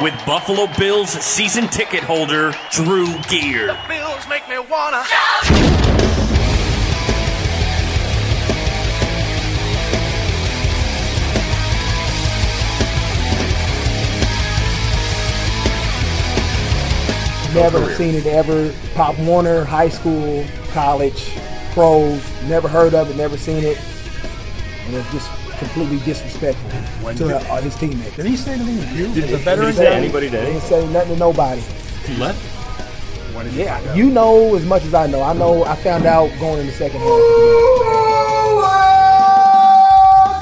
with Buffalo Bills season ticket holder Drew Gear. Bills make me wanna. Never seen it ever. Pop Warner, high school, college, pros. Never heard of it. Never seen it. And it's just completely disrespectful to uh, his teammates. Did he say anything to you? Did As a veteran? he say anybody He didn't say nothing to nobody. He left. When did Yeah, find out? you know as much as I know. I know. I found out going in the second half.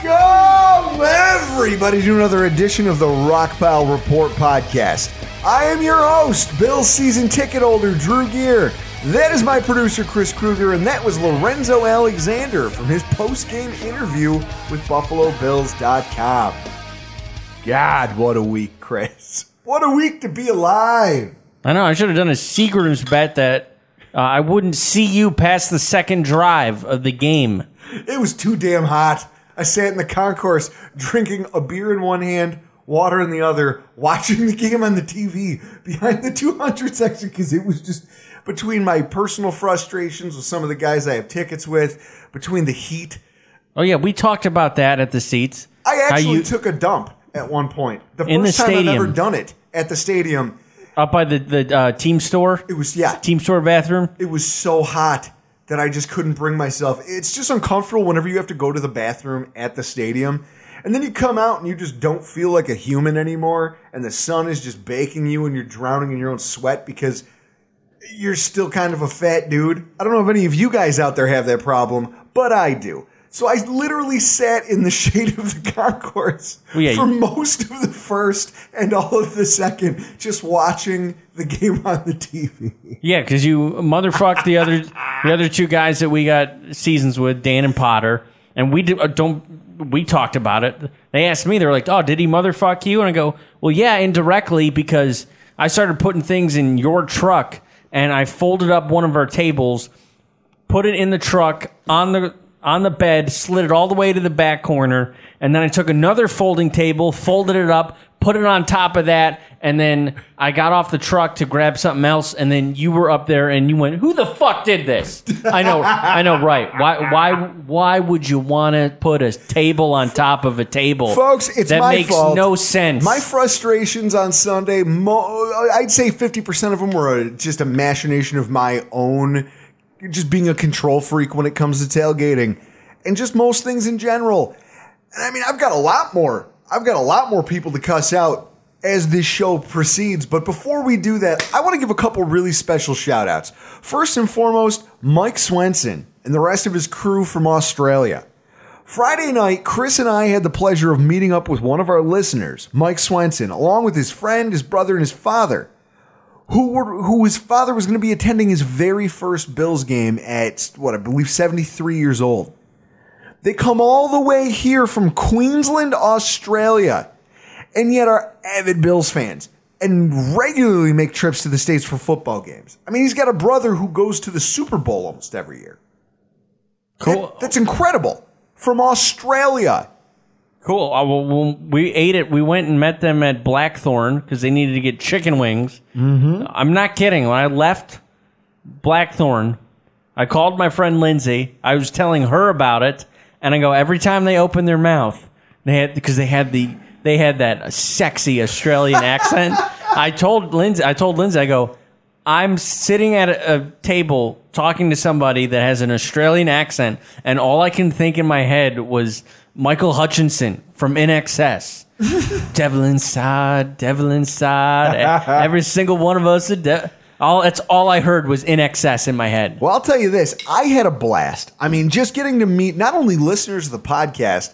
Welcome, everybody, to another edition of the Rockpile Report podcast. I am your host, Bill season ticket holder Drew Gear. That is my producer Chris Kruger, and that was Lorenzo Alexander from his post-game interview with BuffaloBills.com. God, what a week, Chris! What a week to be alive. I know. I should have done a Seagram's bet that uh, I wouldn't see you past the second drive of the game. It was too damn hot. I sat in the concourse drinking a beer in one hand, water in the other, watching the game on the TV behind the 200 section because it was just between my personal frustrations with some of the guys I have tickets with, between the heat. Oh yeah, we talked about that at the seats. I actually you- took a dump at one point. The In the first time I've ever done it at the stadium. up by the the uh, team store. It was yeah. Team store bathroom. It was so hot that I just couldn't bring myself. It's just uncomfortable whenever you have to go to the bathroom at the stadium. And then you come out and you just don't feel like a human anymore. And the sun is just baking you and you're drowning in your own sweat because you're still kind of a fat dude. I don't know if any of you guys out there have that problem, but I do. So I literally sat in the shade of the concourse Well, yeah, for you- most of the first and all of the second, just watching the game on the TV. Yeah, because you motherfucked the other the other two guys that we got seasons with, Dan and Potter, and we did, uh, don't we talked about it. They asked me, they were like, "Oh, did he motherfuck you?" And I go, "Well, yeah, indirectly because I started putting things in your truck, and I folded up one of our tables, put it in the truck on the on the bed, slid it all the way to the back corner, and then I took another folding table, folded it up, put it on top of that, and then I got off the truck to grab something else, and then you were up there and you went, "Who the fuck did this?" I know, I know, right? Why, why, why would you want to put a table on top of a table, Folks, it's that my makes fault. no sense. My frustrations on Sunday, mo- I'd say 50% of them were a, just a machination of my own, just being a control freak when it comes to tailgating and just most things in general. And I mean, I've got a lot more. I've got a lot more people to cuss out as this show proceeds. But before we do that, I want to give a couple really special shout outs. First and foremost, Mike Swenson and the rest of his crew from Australia. Friday night, Chris and I had the pleasure of meeting up with one of our listeners, Mike Swenson, along with his friend, his brother, and his father, who were who his father was going to be attending his very first Bills game at what I believe 73 years old. They come all the way here from Queensland, Australia, and yet are avid Bills fans and regularly make trips to the States for football games. I mean, he's got a brother who goes to the Super Bowl almost every year. cool. That's incredible. From Australia. Cool. Uh, well, well, we ate it. We went and met them at Blackthorn because they needed to get chicken wings. Mm-hmm. I'm not kidding. When I left Blackthorn, I called my friend Lindsay. I was telling her about it, and I go every time they open their mouth, they had because they had the they had that sexy Australian accent. I told Lindsay. I told Lindsay. I go. I'm sitting at a, a table talking to somebody that has an Australian accent, and all I can think in my head was Michael Hutchinson from INXS. devil inside, devil inside. Every single one of us. De- all that's all I heard was INXS in my head. Well, I'll tell you this. I had a blast. I mean, just getting to meet not only listeners of the podcast,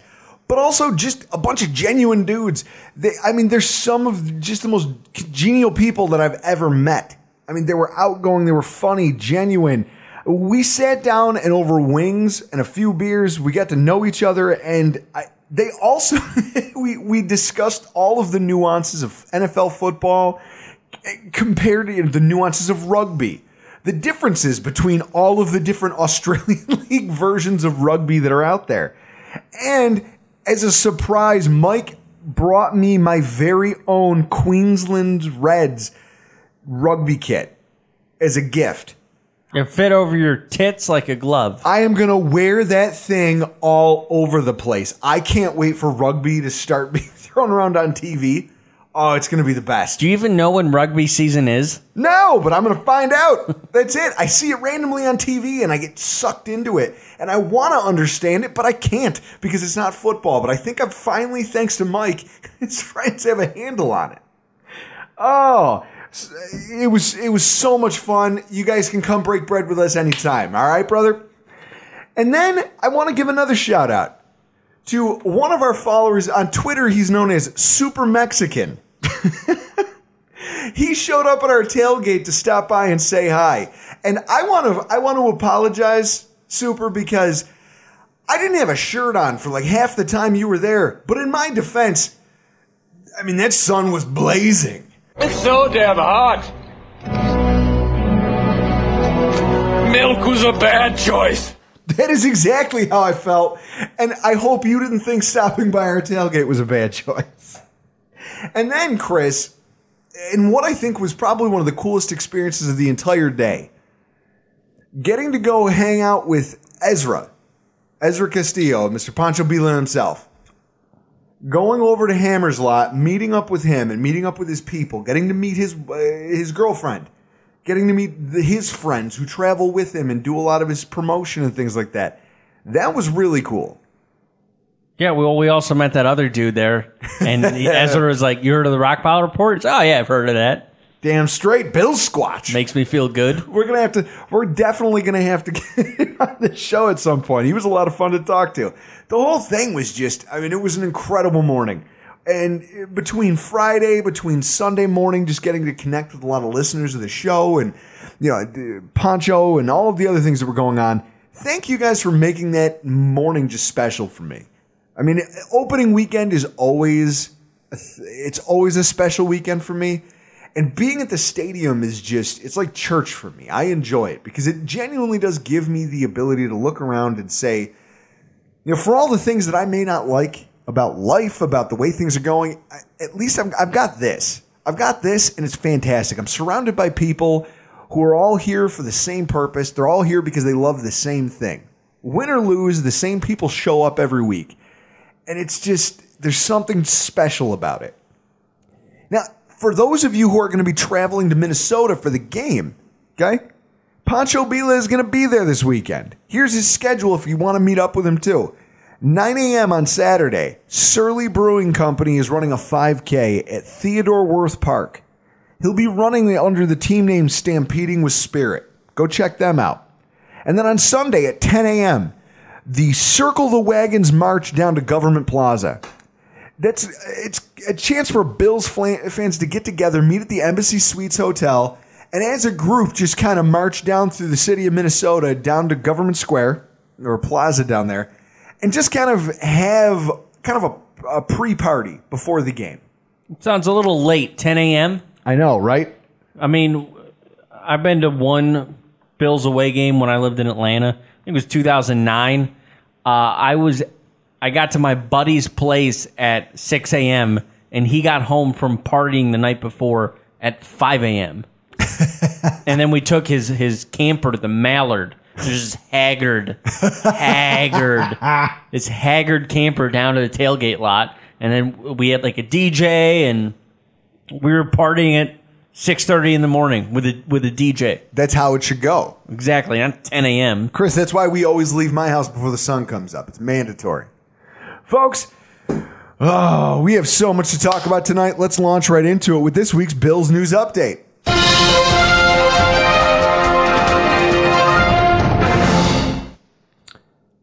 but also just a bunch of genuine dudes. They, I mean, they're some of just the most congenial people that I've ever met. I mean, they were outgoing, they were funny, genuine. We sat down and over wings and a few beers, we got to know each other, and I, they also we we discussed all of the nuances of NFL football eh, compared to the nuances of rugby, the differences between all of the different Australian League versions of rugby that are out there. And as a surprise, Mike brought me my very own Queensland Reds rugby kit as a gift. It fit over your tits like a glove. I am going to wear that thing all over the place. I can't wait for rugby to start being thrown around on TV. Oh, it's going to be the best. Do you even know when rugby season is? No, but I'm going to find out. That's it. I see it randomly on TV and I get sucked into it. And I want to understand it, but I can't because it's not football. But I think I'm finally, thanks to Mike, his friends have a handle on it. Oh, it was it was so much fun. You guys can come break bread with us anytime. All right, brother. And then I want to give another shout out to one of our followers on Twitter. He's known as Super Mexican. he showed up at our tailgate to stop by and say hi. And I want to I want to apologize, Super, because I didn't have a shirt on for like half the time you were there. But in my defense, I mean that sun was blazing. It's so damn hot. Milk was a bad choice. That is exactly how I felt. And I hope you didn't think stopping by our tailgate was a bad choice. And then, Chris, in what I think was probably one of the coolest experiences of the entire day, getting to go hang out with Ezra, Ezra Castillo, Mr. Pancho Billa himself, going over to Hammer's lot, meeting up with him and meeting up with his people, getting to meet his uh, his girlfriend, getting to meet the, his friends who travel with him and do a lot of his promotion and things like that. That was really cool. Yeah, well, we also met that other dude there, and Ezra was like, "You heard of the Rock Pile Report?" It's, oh yeah, I've heard of that. Damn straight, Bill Squatch. Makes me feel good. We're gonna have to. We're definitely gonna have to get on the show at some point. He was a lot of fun to talk to. The whole thing was just. I mean, it was an incredible morning. And between Friday, between Sunday morning, just getting to connect with a lot of listeners of the show, and you know, Pancho, and all of the other things that were going on. Thank you guys for making that morning just special for me. I mean, opening weekend is always. It's always a special weekend for me. And being at the stadium is just, it's like church for me. I enjoy it because it genuinely does give me the ability to look around and say, you know, for all the things that I may not like about life, about the way things are going, I, at least I've, I've got this. I've got this and it's fantastic. I'm surrounded by people who are all here for the same purpose. They're all here because they love the same thing. Win or lose, the same people show up every week. And it's just, there's something special about it. For those of you who are going to be traveling to Minnesota for the game, okay? Pancho Billa is going to be there this weekend. Here's his schedule if you want to meet up with him too. 9 a.m. on Saturday, Surly Brewing Company is running a 5K at Theodore Wirth Park. He'll be running under the team name Stampeding with Spirit. Go check them out. And then on Sunday at 10 a.m., the Circle the Wagons March down to Government Plaza. That's it's a chance for Bills fans to get together, meet at the Embassy Suites Hotel, and as a group just kind of march down through the city of Minnesota down to Government Square or Plaza down there, and just kind of have kind of a, a pre-party before the game. Sounds a little late. 10 a.m. I know, right? I mean, I've been to one Bills away game when I lived in Atlanta. I think it was 2009. Uh, I was I got to my buddy's place at 6 a.m. and he got home from partying the night before at 5 a.m. and then we took his his camper, the Mallard, just haggard, haggard, this haggard camper down to the tailgate lot, and then we had like a DJ and we were partying at 6:30 in the morning with a with a DJ. That's how it should go. Exactly, not 10 a.m. Chris, that's why we always leave my house before the sun comes up. It's mandatory. Folks, oh, we have so much to talk about tonight. Let's launch right into it with this week's Bills News Update.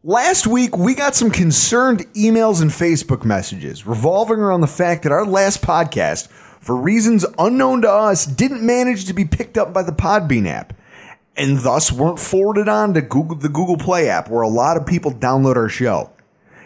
Last week, we got some concerned emails and Facebook messages revolving around the fact that our last podcast, for reasons unknown to us, didn't manage to be picked up by the Podbean app and thus weren't forwarded on to Google, the Google Play app where a lot of people download our show.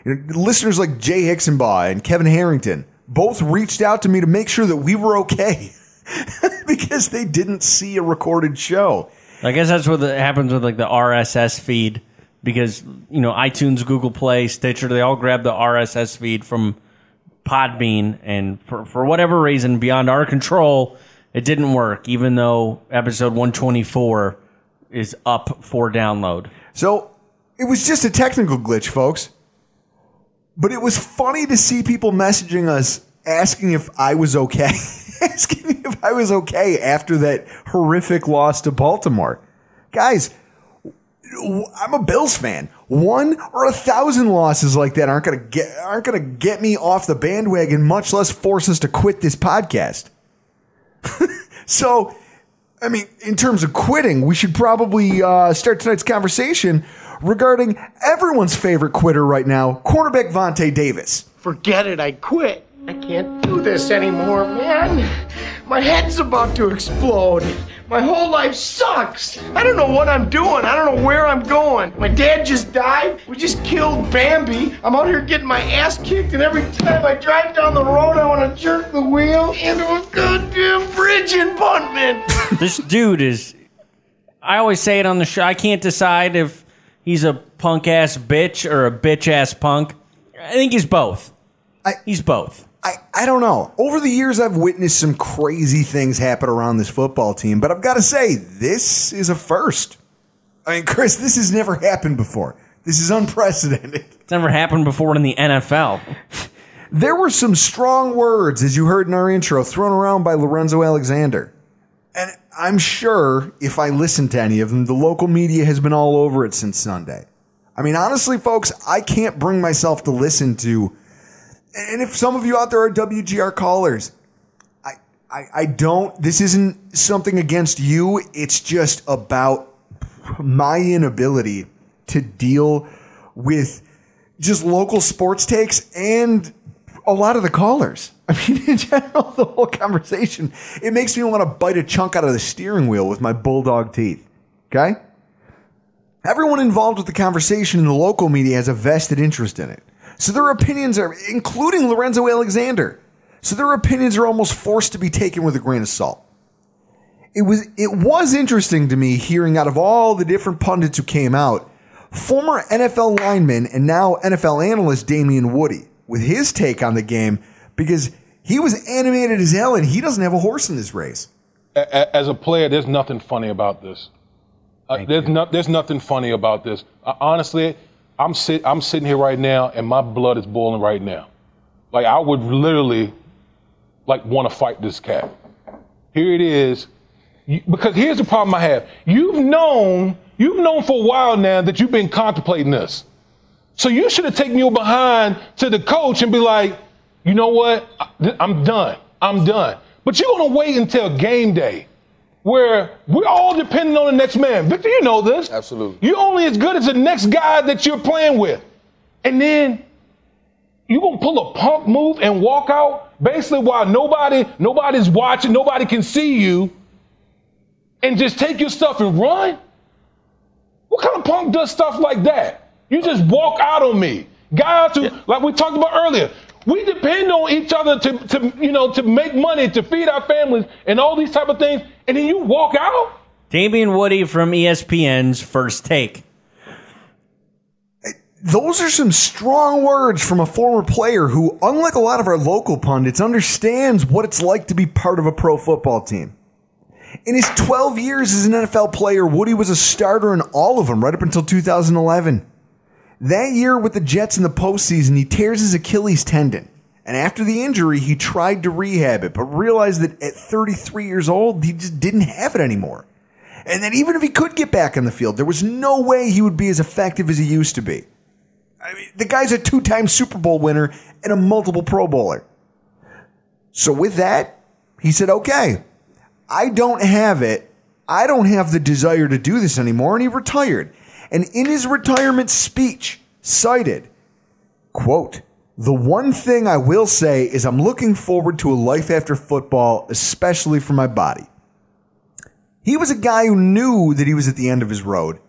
You know, listeners like Jay Hicksonbaugh and Kevin Harrington both reached out to me to make sure that we were okay because they didn't see a recorded show. I guess that's what the, happens with like the RSS feed because you know iTunes, Google Play, Stitcher, they all grab the RSS feed from Podbean, and for for whatever reason beyond our control, it didn't work. Even though episode one twenty four is up for download. So it was just a technical glitch, folks. But it was funny to see people messaging us asking if I was okay. asking if I was okay after that horrific loss to Baltimore. Guys, I'm a Bills fan. One or a thousand losses like that aren't gonna get aren't gonna get me off the bandwagon, much less force us to quit this podcast. so, I mean, in terms of quitting, we should probably uh, start tonight's conversation regarding everyone's favorite quitter right now, cornerback Vontae Davis. Forget it, I quit. I can't do this anymore, man. My head's about to explode. My whole life sucks. I don't know what I'm doing. I don't know where I'm going. My dad just died. We just killed Bambi. I'm out here getting my ass kicked, and every time I drive down the road, I want to jerk the wheel into a goddamn bridge in Buntman. this dude is. I always say it on the show. I can't decide if he's a punk ass bitch or a bitch ass punk. I think he's both. I, he's both. I, I don't know. Over the years, I've witnessed some crazy things happen around this football team, but I've got to say, this is a first. I mean, Chris, this has never happened before. This is unprecedented. It's never happened before in the NFL. There were some strong words, as you heard in our intro, thrown around by Lorenzo Alexander. And I'm sure if I listen to any of them, the local media has been all over it since Sunday. I mean, honestly, folks, I can't bring myself to listen to and if some of you out there are WGR callers, I, I, I don't, this isn't something against you. It's just about my inability to deal with just local sports takes and a lot of the callers. I mean, in general, the whole conversation, it makes me want to bite a chunk out of the steering wheel with my bulldog teeth. Okay? Everyone involved with the conversation in the local media has a vested interest in it. So their opinions are, including Lorenzo Alexander. So their opinions are almost forced to be taken with a grain of salt. It was it was interesting to me hearing out of all the different pundits who came out, former NFL lineman and now NFL analyst Damien Woody with his take on the game because he was animated as hell and he doesn't have a horse in this race. As a player, there's nothing funny about this. Uh, there's not there's nothing funny about this. Uh, honestly, I'm sit I'm sitting here right now and my blood is boiling right now. Like I would literally like want to fight this cat. Here it is. You, because here's the problem I have. You've known, you've known for a while now that you've been contemplating this. So you should have taken your behind to the coach and be like, you know what? I'm done. I'm done. But you're gonna wait until game day where we're all depending on the next man. Victor, you know this. Absolutely. You're only as good as the next guy that you're playing with. And then you're gonna pull a punk move and walk out basically while nobody, nobody's watching, nobody can see you, and just take your stuff and run? What kind of punk does stuff like that? You just walk out on me. Guys who, like we talked about earlier, we depend on each other to, to, you know, to make money, to feed our families, and all these type of things. And then you walk out. Damien Woody from ESPN's First Take. those are some strong words from a former player who, unlike a lot of our local pundits, understands what it's like to be part of a pro football team. In his 12 years as an NFL player, Woody was a starter in all of them right up until 2011. That year with the Jets in the postseason, he tears his Achilles tendon. And after the injury, he tried to rehab it, but realized that at 33 years old, he just didn't have it anymore. And that even if he could get back on the field, there was no way he would be as effective as he used to be. I mean, the guy's a two time Super Bowl winner and a multiple Pro Bowler. So with that, he said, okay, I don't have it. I don't have the desire to do this anymore. And he retired. And in his retirement speech, cited, quote, the one thing I will say is I'm looking forward to a life after football, especially for my body. He was a guy who knew that he was at the end of his road.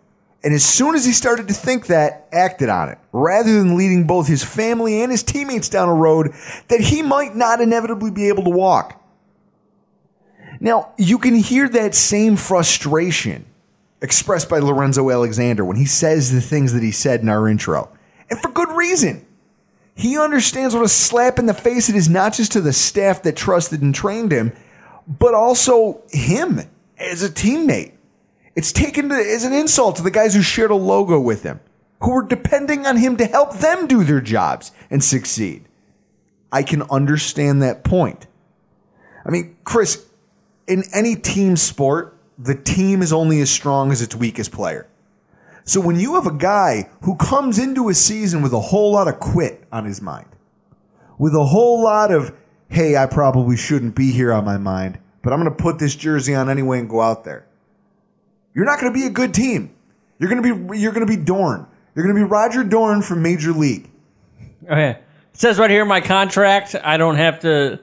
And as soon as he started to think that, acted on it, rather than leading both his family and his teammates down a road that he might not inevitably be able to walk. Now, you can hear that same frustration expressed by Lorenzo Alexander when he says the things that he said in our intro. And for good reason. He understands what a slap in the face it is, not just to the staff that trusted and trained him, but also him as a teammate. It's taken as an insult to the guys who shared a logo with him, who were depending on him to help them do their jobs and succeed. I can understand that point. I mean, Chris, in any team sport, the team is only as strong as its weakest player. So when you have a guy who comes into a season with a whole lot of quit on his mind, with a whole lot of, hey, I probably shouldn't be here on my mind, but I'm going to put this jersey on anyway and go out there. You're not going to be a good team. You're going to be you're going to be Dorn. You're going to be Roger Dorn from Major League. Okay. It says right here in my contract, I don't have to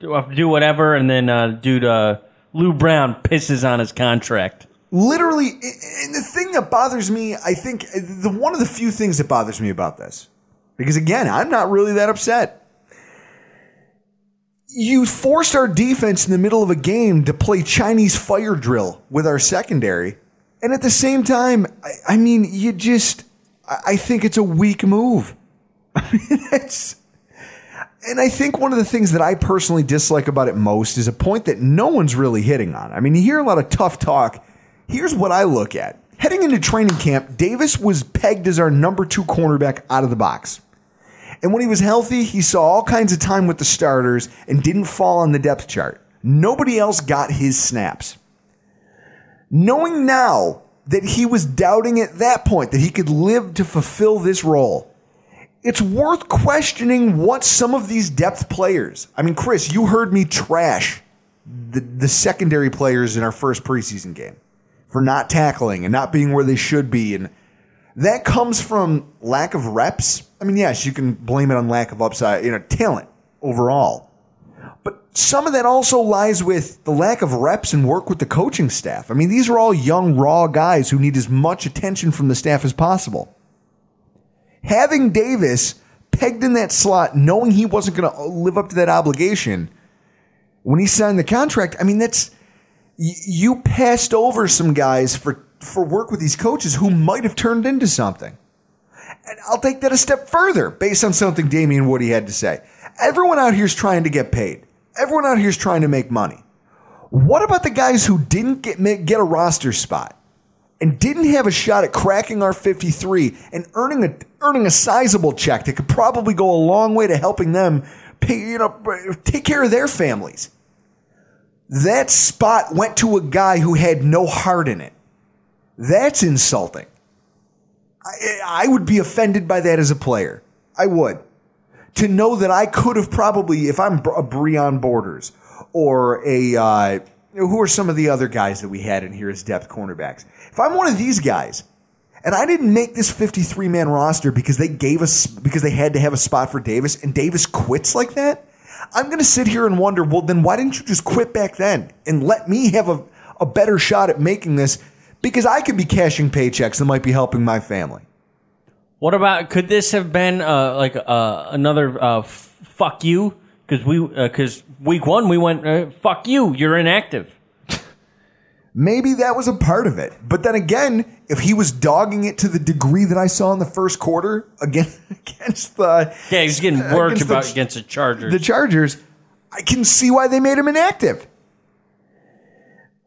do, have to do whatever, and then uh, dude uh, Lou Brown pisses on his contract. Literally, and the thing that bothers me, I think, the one of the few things that bothers me about this, because again, I'm not really that upset. You forced our defense in the middle of a game to play Chinese fire drill with our secondary. And at the same time, I, I mean, you just, I I think it's a weak move. It's, and I think one of the things that I personally dislike about it most is a point that no one's really hitting on. I mean, you hear a lot of tough talk. Here's what I look at. Heading into training camp, Davis was pegged as our number two cornerback out of the box. And when he was healthy, he saw all kinds of time with the starters and didn't fall on the depth chart. Nobody else got his snaps. Knowing now that he was doubting at that point that he could live to fulfill this role, it's worth questioning what some of these depth players. I mean, Chris, you heard me trash the, the secondary players in our first preseason game for not tackling and not being where they should be. And that comes from lack of reps. I mean, yes, you can blame it on lack of upside, you know, talent overall. But some of that also lies with the lack of reps and work with the coaching staff. I mean, these are all young, raw guys who need as much attention from the staff as possible having Davis pegged in that slot, knowing he wasn't going to uh, live up to that obligation when he signed the contract, I mean, that's you passed over some guys for for work with these coaches who might have turned into something. And I'll take that a step further based on something Damien Woody had to say. Everyone out here is trying to get paid. Everyone out here is trying to make money. What about the guys who didn't get get a roster spot? And didn't have a shot at cracking our 53 and earning a earning a sizable check that could probably go a long way to helping them pay, you know, take care of their families. That spot went to a guy who had no heart in it. That's insulting. I, I would be offended by that as a player. I would. To know that I could have probably, if I'm a Breon Borders or a, uh, who are some of the other guys that we had in here as depth cornerbacks? If I'm one of these guys, and I didn't make this 53 man roster because they gave us, because they had to have a spot for Davis, and Davis quits like that, I'm going to sit here and wonder, well, then why didn't you just quit back then and let me have a, a better shot at making this? Because I could be cashing paychecks that might be helping my family. What about could this have been uh, like uh, another uh, f- fuck you? Because we because week one we went uh, fuck you, you're inactive. Maybe that was a part of it. But then again, if he was dogging it to the degree that I saw in the first quarter again against the Yeah, he's getting worked against the- about against the Chargers. the Chargers, I can see why they made him inactive.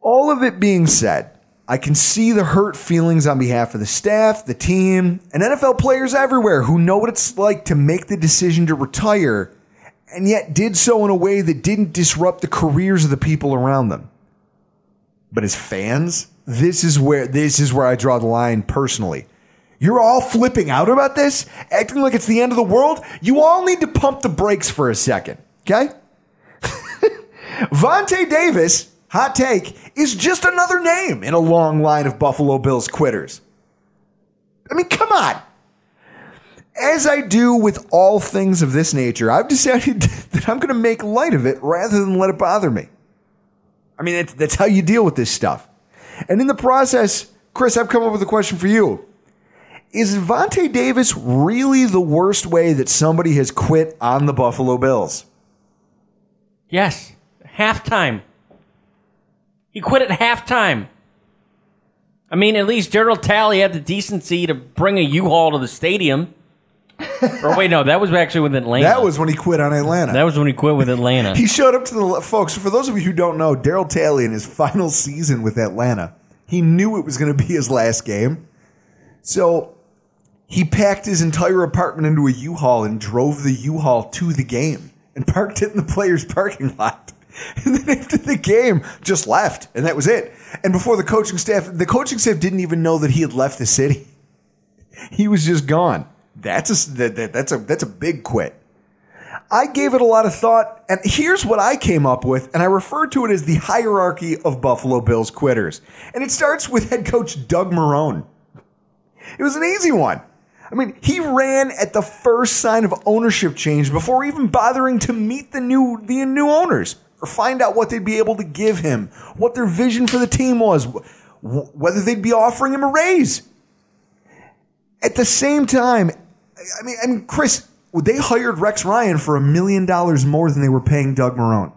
All of it being said, I can see the hurt feelings on behalf of the staff, the team, and NFL players everywhere who know what it's like to make the decision to retire and yet did so in a way that didn't disrupt the careers of the people around them. But as fans, this is where this is where I draw the line personally. You're all flipping out about this, acting like it's the end of the world. You all need to pump the brakes for a second, okay? Vontae Davis, hot take, is just another name in a long line of Buffalo Bills quitters. I mean, come on. As I do with all things of this nature, I've decided that I'm going to make light of it rather than let it bother me. I mean, that's, that's how you deal with this stuff. And in the process, Chris, I've come up with a question for you. Is Vontae Davis really the worst way that somebody has quit on the Buffalo Bills? yes, halftime. He quit at halftime. I mean, at least Gerald Talley had the decency to bring a U-Haul to the stadium. or wait, no, that was actually with Atlanta. That was when he quit on Atlanta. that was when he quit with Atlanta. He showed up to the folks. For those of you who don't know, Darryl Talley in his final season with Atlanta, he knew it was going to be his last game, so he packed his entire apartment into a U-Haul and drove the U-Haul to the game and parked it in the players' parking lot. And then after the game, just left, and that was it. And before the coaching staff, the coaching staff didn't even know that he had left the city. He was just gone. That's a that, that- that's a that's a big quit. I gave it a lot of thought, and here's what I came up with, and I refer to it as the hierarchy of Buffalo Bills quitters. And it starts with head coach Doug Marone. It was an easy one. I mean, he ran at the first sign of ownership change before even bothering to meet the new the new owners or find out what they'd be able to give him, what their vision for the team was, wh- whether they'd be offering him a raise. At the same time, I mean, I mean, Chris, they hired Rex Ryan for a million dollars more than they were paying Doug Marone.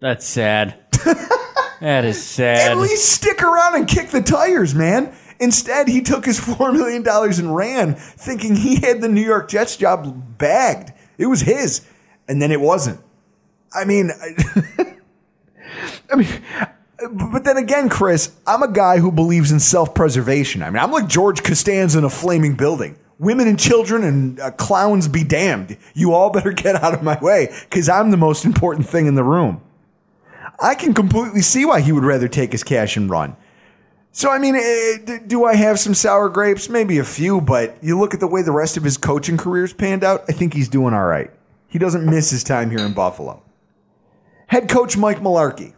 That's sad. that is sad. At least stick around and kick the tires, man. Instead, he took his $4 million and ran, thinking he had the New York Jets job bagged. It was his. And then it wasn't. I mean, I, I mean, but then again, Chris, I'm a guy who believes in self preservation. I mean, I'm like George Costanza in a flaming building. Women and children and uh, clowns be damned. You all better get out of my way because I'm the most important thing in the room. I can completely see why he would rather take his cash and run. So, I mean, eh, d- do I have some sour grapes? Maybe a few, but you look at the way the rest of his coaching career's panned out, I think he's doing all right. He doesn't miss his time here in Buffalo. Head coach Mike Mularkey.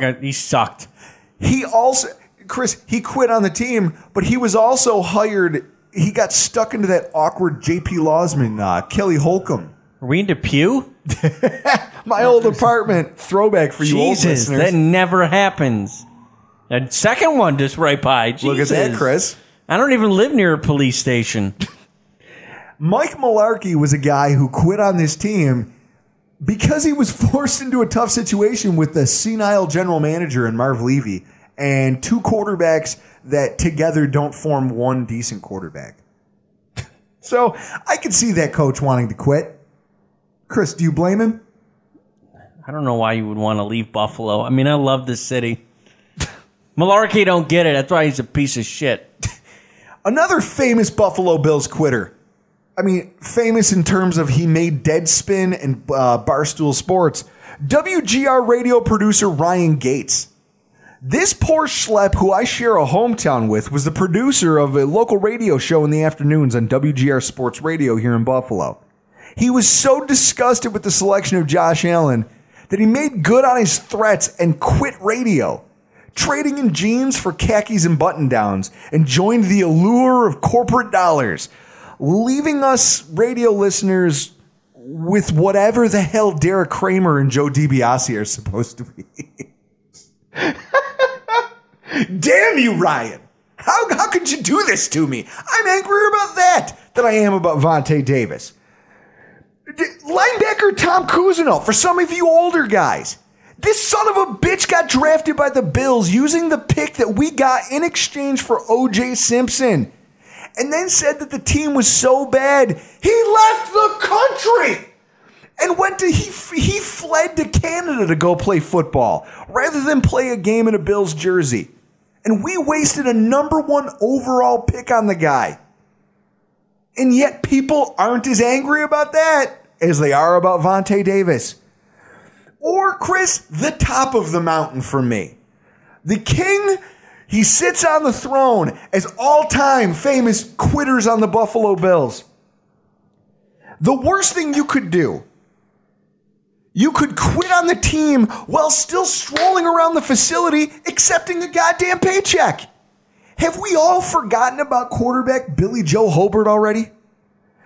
God, he sucked. He also, Chris, he quit on the team, but he was also hired. He got stuck into that awkward JP Losman, uh, Kelly Holcomb. Are we into Pew? My old apartment throwback for you old listeners. that never happens. That second one just right by. Look at that, Chris. I don't even live near a police station. Mike Mularkey was a guy who quit on this team because he was forced into a tough situation with the senile general manager and Marv Levy and two quarterbacks that together don't form one decent quarterback. so I could see that coach wanting to quit. Chris, do you blame him? I don't know why you would want to leave Buffalo. I mean, I love this city. Mularkey don't get it. That's why he's a piece of shit. Another famous Buffalo Bills quitter. I mean, famous in terms of he made Deadspin and uh, Barstool Sports. WGR radio producer Ryan Gates. This poor schlep, who I share a hometown with, was the producer of a local radio show in the afternoons on WGR Sports Radio here in Buffalo. He was so disgusted with the selection of Josh Allen that he made good on his threats and quit radio, trading in jeans for khakis and button downs, and joined the allure of corporate dollars, leaving us radio listeners with whatever the hell Derek Kramer and Joe DiBiase are supposed to be. Damn you, Ryan! How, how could you do this to me? I'm angrier about that than I am about Vontae Davis. D- Linebacker Tom Cousineau, for some of you older guys, This son of a bitch got drafted by the Bills using the pick that we got in exchange for OJ Simpson. And then said that the team was so bad, he left the country and went to he he fled to Canada to go play football rather than play a game in a Bills jersey. And we wasted a number 1 overall pick on the guy. And yet people aren't as angry about that as they are about Vontae Davis. Or Chris, the top of the mountain for me. The king, he sits on the throne as all-time famous quitters on the Buffalo Bills. The worst thing you could do you could quit on the team while still strolling around the facility accepting a goddamn paycheck. Have we all forgotten about quarterback Billy Joe Hobert already?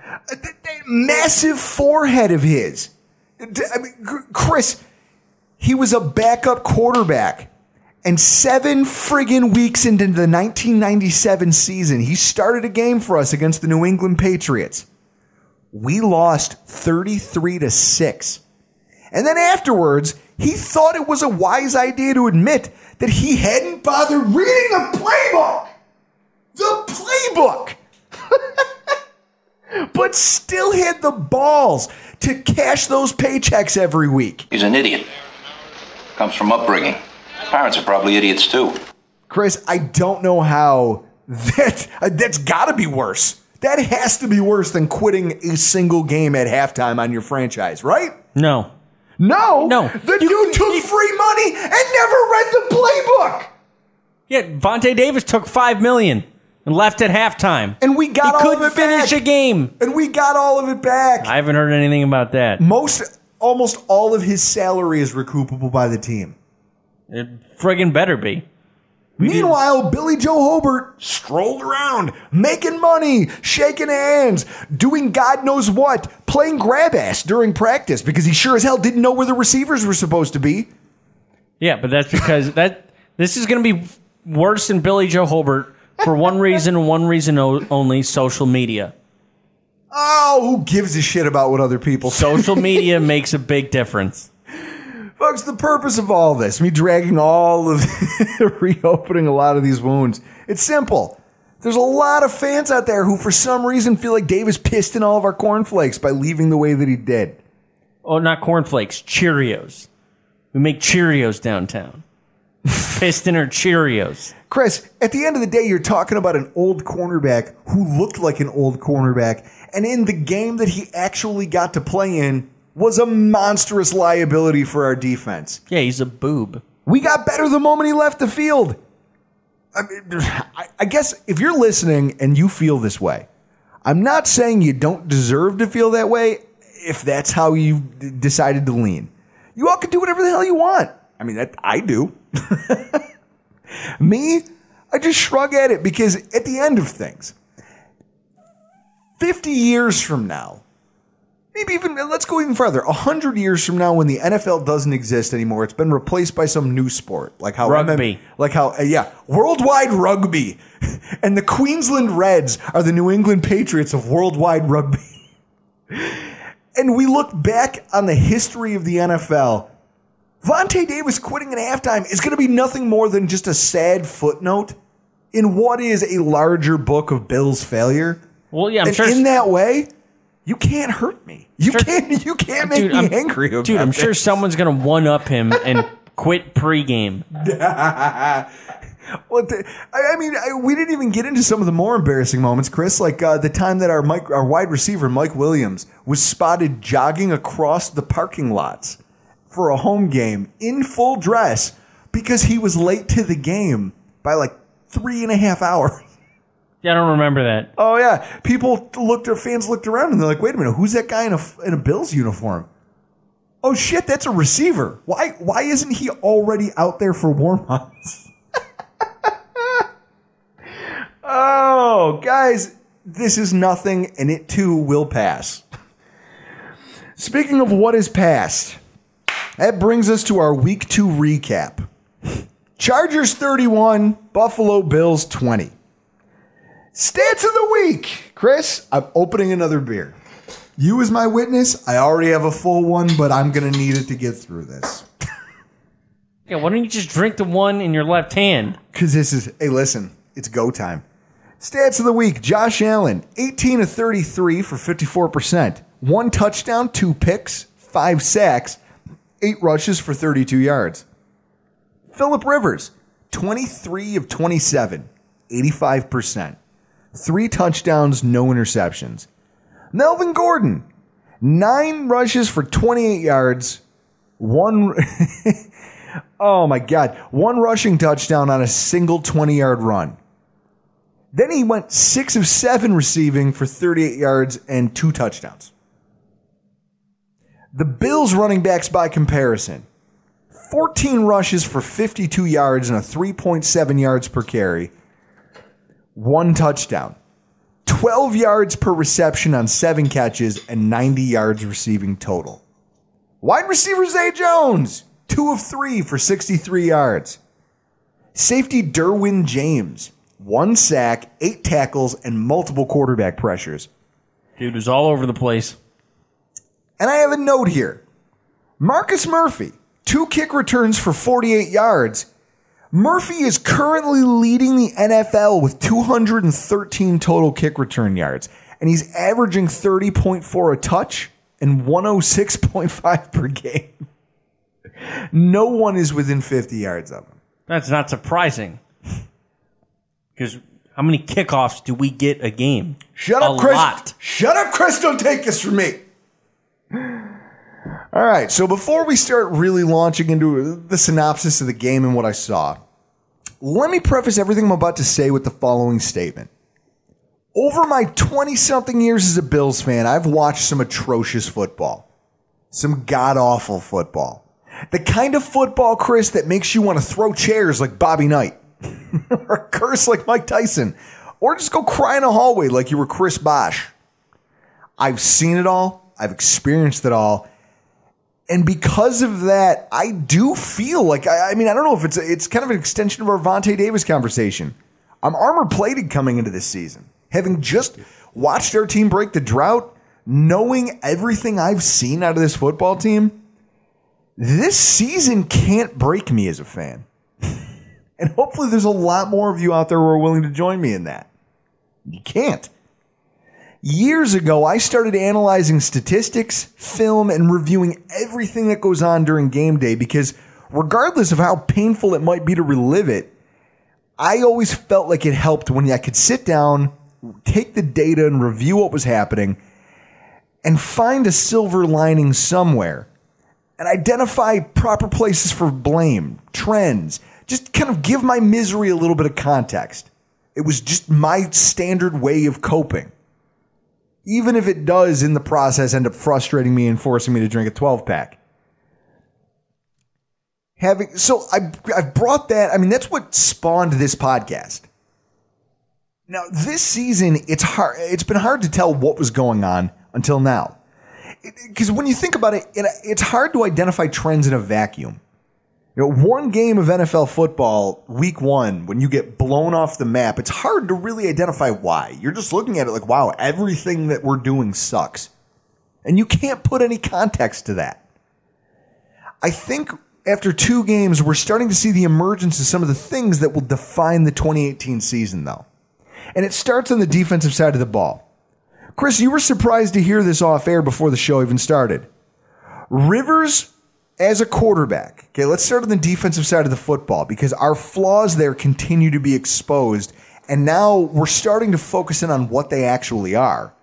Uh, that, that massive forehead of his. I mean, Chris, he was a backup quarterback. And seven friggin' weeks into the 1997 season, he started a game for us against the New England Patriots. We lost 33 to 6. And then afterwards, he thought it was a wise idea to admit that he hadn't bothered reading the playbook. The playbook. but still had the balls to cash those paychecks every week. He's an idiot. Comes from upbringing. Parents are probably idiots too. Chris, I don't know how that uh, that's got to be worse. That has to be worse than quitting a single game at halftime on your franchise, right? No. No. No. The dude took free money and never read the playbook. Yeah, Vontae Davis took five million and left at halftime. And we got he all of it couldn't finish back. a game. And we got all of it back. I haven't heard anything about that. Most almost all of his salary is recoupable by the team. It friggin' better be. Meanwhile, Billy Joe Hobert strolled around, making money, shaking hands, doing God knows what, playing grab ass during practice because he sure as hell didn't know where the receivers were supposed to be. Yeah, but that's because that this is going to be worse than Billy Joe Hobert for one reason and one reason o- only: social media. Oh, who gives a shit about what other people? Social media makes a big difference. Folks, the purpose of all this, me dragging all of, reopening a lot of these wounds, it's simple. There's a lot of fans out there who, for some reason, feel like Dave Davis pissed in all of our cornflakes by leaving the way that he did. Oh, not cornflakes, Cheerios. We make Cheerios downtown. Pissed in our Cheerios. Chris, at the end of the day, you're talking about an old cornerback who looked like an old cornerback, and in the game that he actually got to play in, was a monstrous liability for our defense. Yeah, he's a boob. We got better the moment he left the field. I, mean, I, I guess if you're listening and you feel this way, I'm not saying you don't deserve to feel that way if that's how you decided to lean. You all can do whatever the hell you want. I mean, that, I do. Me, I just shrug at it because at the end of things, 50 years from now, maybe even let's go even further A 100 years from now when the nfl doesn't exist anymore it's been replaced by some new sport like how Rugby. like how uh, yeah worldwide rugby and the queensland reds are the new england patriots of worldwide rugby and we look back on the history of the nfl Vontae Davis quitting at halftime is going to be nothing more than just a sad footnote in what is a larger book of Bill's failure. Well, yeah, I'm and sure. in that way, you can't hurt me. You can't. You can't make dude, me I'm, angry about dude, I'm this. sure someone's gonna one up him and quit pregame. What the, I I mean, I, we didn't even get into some of the more embarrassing moments, Chris. Like uh, the time that our Mike, our wide receiver Mike Williams was spotted jogging across the parking lots for a home game in full dress because he was late to the game by like three and a half hours. Yeah, I don't remember that. Oh yeah, people looked. Or fans looked around and they're like, "Wait a minute, who's that guy in a in a Bills uniform?" Oh shit, that's a receiver. Why why isn't he already out there for warm-ups? oh, guys, this is nothing and it too will pass. Speaking of what is past, that brings us to our week 2 recap. Chargers 31, Buffalo Bills 20. Stats of the week. Chris, I'm opening another beer. You as my witness, I already have a full one, but I'm going to need it to get through this. Yeah, why don't you just drink the one in your left hand? Because this is, hey, listen, it's go time. Stats of the week Josh Allen, 18 of 33 for 54%. One touchdown, two picks, five sacks, eight rushes for 32 yards. Philip Rivers, 23 of 27, 85%. Three touchdowns, no interceptions. Melvin Gordon, nine rushes for 28 yards, one. oh my God. One rushing touchdown on a single 20 yard run. Then he went six of seven receiving for 38 yards and two touchdowns. The Bills running backs by comparison 14 rushes for 52 yards and a 3.7 yards per carry, one touchdown. 12 yards per reception on seven catches and 90 yards receiving total. Wide receiver Zay Jones, two of three for 63 yards. Safety Derwin James, one sack, eight tackles, and multiple quarterback pressures. Dude was all over the place. And I have a note here Marcus Murphy, two kick returns for 48 yards. Murphy is currently leading the NFL with 213 total kick return yards, and he's averaging 30.4 a touch and 106.5 per game. No one is within 50 yards of him. That's not surprising. Because how many kickoffs do we get a game? Shut a up, Chris. lot. Shut up, Chris. Don't take this from me. All right. So before we start really launching into the synopsis of the game and what I saw, let me preface everything I'm about to say with the following statement. Over my 20 something years as a Bills fan, I've watched some atrocious football, some god awful football. The kind of football, Chris, that makes you want to throw chairs like Bobby Knight, or curse like Mike Tyson, or just go cry in a hallway like you were Chris Bosh. I've seen it all, I've experienced it all. And because of that, I do feel like I, I mean I don't know if it's it's kind of an extension of our Vontae Davis conversation. I'm armor plated coming into this season, having just watched our team break the drought, knowing everything I've seen out of this football team. This season can't break me as a fan, and hopefully there's a lot more of you out there who are willing to join me in that. You can't. Years ago, I started analyzing statistics, film, and reviewing everything that goes on during game day because, regardless of how painful it might be to relive it, I always felt like it helped when I could sit down, take the data, and review what was happening, and find a silver lining somewhere and identify proper places for blame, trends, just kind of give my misery a little bit of context. It was just my standard way of coping even if it does in the process end up frustrating me and forcing me to drink a 12 pack. Having so I I've brought that. I mean, that's what spawned this podcast. Now, this season, it's hard. It's been hard to tell what was going on until now, because when you think about it, it, it's hard to identify trends in a vacuum. You know, one game of NFL football, week one, when you get blown off the map, it's hard to really identify why. You're just looking at it like, wow, everything that we're doing sucks. And you can't put any context to that. I think after two games, we're starting to see the emergence of some of the things that will define the 2018 season, though. And it starts on the defensive side of the ball. Chris, you were surprised to hear this off air before the show even started. Rivers as a quarterback, okay, let's start on the defensive side of the football because our flaws there continue to be exposed. And now we're starting to focus in on what they actually are.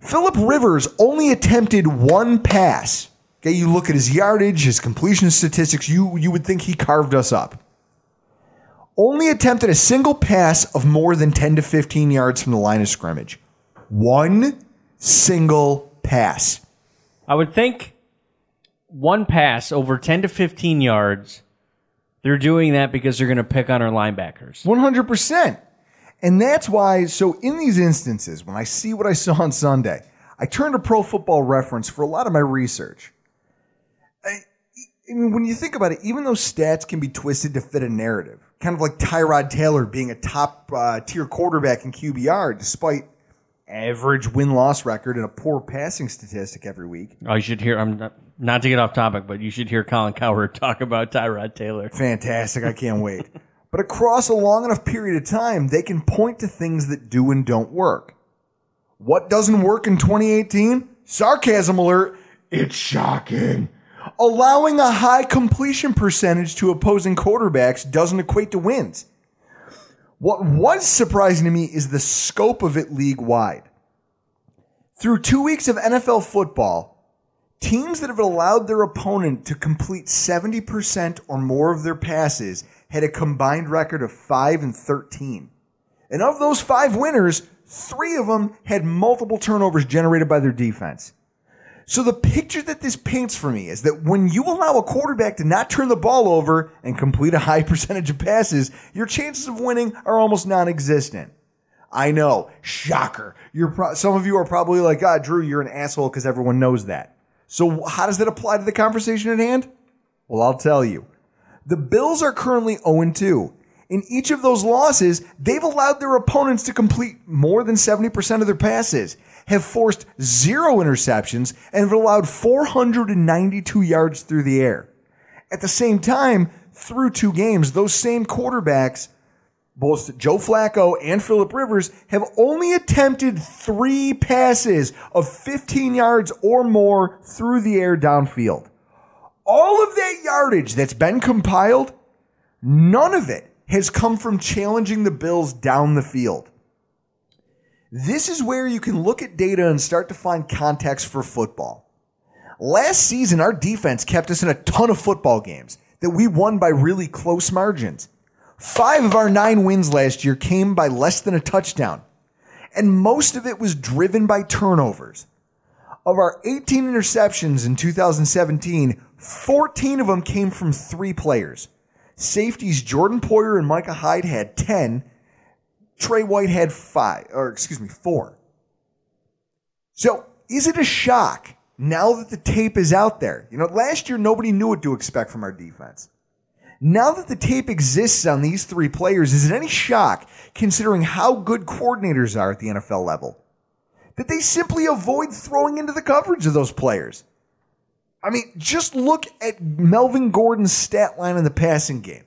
Philip Rivers only attempted one pass. Okay, you look at his yardage, his completion statistics, you, you would think he carved us up. Only attempted a single pass of more than 10 to 15 yards from the line of scrimmage. One single pass. I would think one pass over 10 to 15 yards, they're doing that because they're going to pick on our linebackers. 100%. And that's why, so in these instances, when I see what I saw on Sunday, I turn to Pro Football Reference for a lot of my research. I, I mean, when you think about it, even though stats can be twisted to fit a narrative, kind of like Tyrod Taylor being a top uh, tier quarterback in QBR, despite average win loss record and a poor passing statistic every week. I should hear. I'm not, not to get off topic, but you should hear Colin Cowherd talk about Tyrod Taylor. Fantastic. I can't wait. But across a long enough period of time, they can point to things that do and don't work. What doesn't work in 2018? Sarcasm alert. It's shocking. Allowing a high completion percentage to opposing quarterbacks doesn't equate to wins. What was surprising to me is the scope of it league wide. Through two weeks of NFL football, teams that have allowed their opponent to complete 70% or more of their passes had a combined record of 5 and 13. And of those five winners, three of them had multiple turnovers generated by their defense. So the picture that this paints for me is that when you allow a quarterback to not turn the ball over and complete a high percentage of passes, your chances of winning are almost non-existent. I know, shocker. You're pro- some of you are probably like, "God, Drew, you're an asshole," because everyone knows that. So how does that apply to the conversation at hand? Well, I'll tell you. The Bills are currently 0 2. In each of those losses, they've allowed their opponents to complete more than 70% of their passes, have forced zero interceptions, and have allowed 492 yards through the air. At the same time, through two games, those same quarterbacks, both Joe Flacco and Philip Rivers, have only attempted three passes of 15 yards or more through the air downfield. All of that yardage that's been compiled, none of it has come from challenging the Bills down the field. This is where you can look at data and start to find context for football. Last season, our defense kept us in a ton of football games that we won by really close margins. Five of our nine wins last year came by less than a touchdown, and most of it was driven by turnovers. Of our 18 interceptions in 2017, 14 of them came from three players. Safeties Jordan Poyer and Micah Hyde had 10. Trey White had five, or excuse me, four. So is it a shock now that the tape is out there? You know, last year nobody knew what to expect from our defense. Now that the tape exists on these three players, is it any shock considering how good coordinators are at the NFL level? That they simply avoid throwing into the coverage of those players. I mean, just look at Melvin Gordon's stat line in the passing game.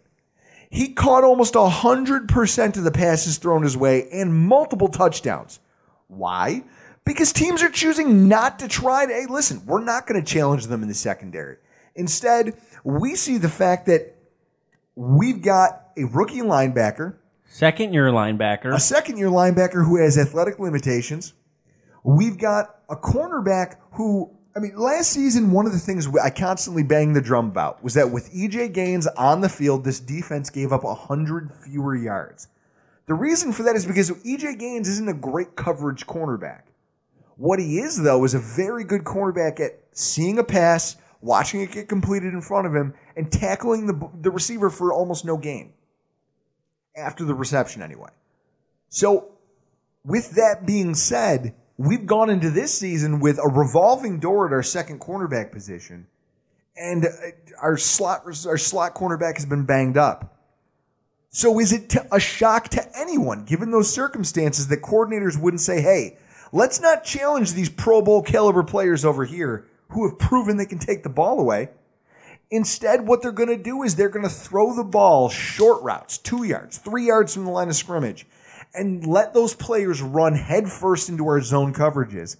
He caught almost 100% of the passes thrown his way and multiple touchdowns. Why? Because teams are choosing not to try to, hey, listen, we're not going to challenge them in the secondary. Instead, we see the fact that we've got a rookie linebacker, Second year linebacker. a second year linebacker who has athletic limitations. We've got a cornerback who, I mean, last season, one of the things I constantly banged the drum about was that with EJ Gaines on the field, this defense gave up 100 fewer yards. The reason for that is because EJ Gaines isn't a great coverage cornerback. What he is, though, is a very good cornerback at seeing a pass, watching it get completed in front of him, and tackling the, the receiver for almost no gain. After the reception, anyway. So, with that being said, we've gone into this season with a revolving door at our second cornerback position, and uh, our slot our slot cornerback has been banged up. So is it a shock to anyone, given those circumstances, that coordinators wouldn't say, "Hey, let's not challenge these Pro Bowl caliber players over here who have proven they can take the ball away"? Instead, what they're going to do is they're going to throw the ball short routes, two yards, three yards from the line of scrimmage, and let those players run headfirst into our zone coverages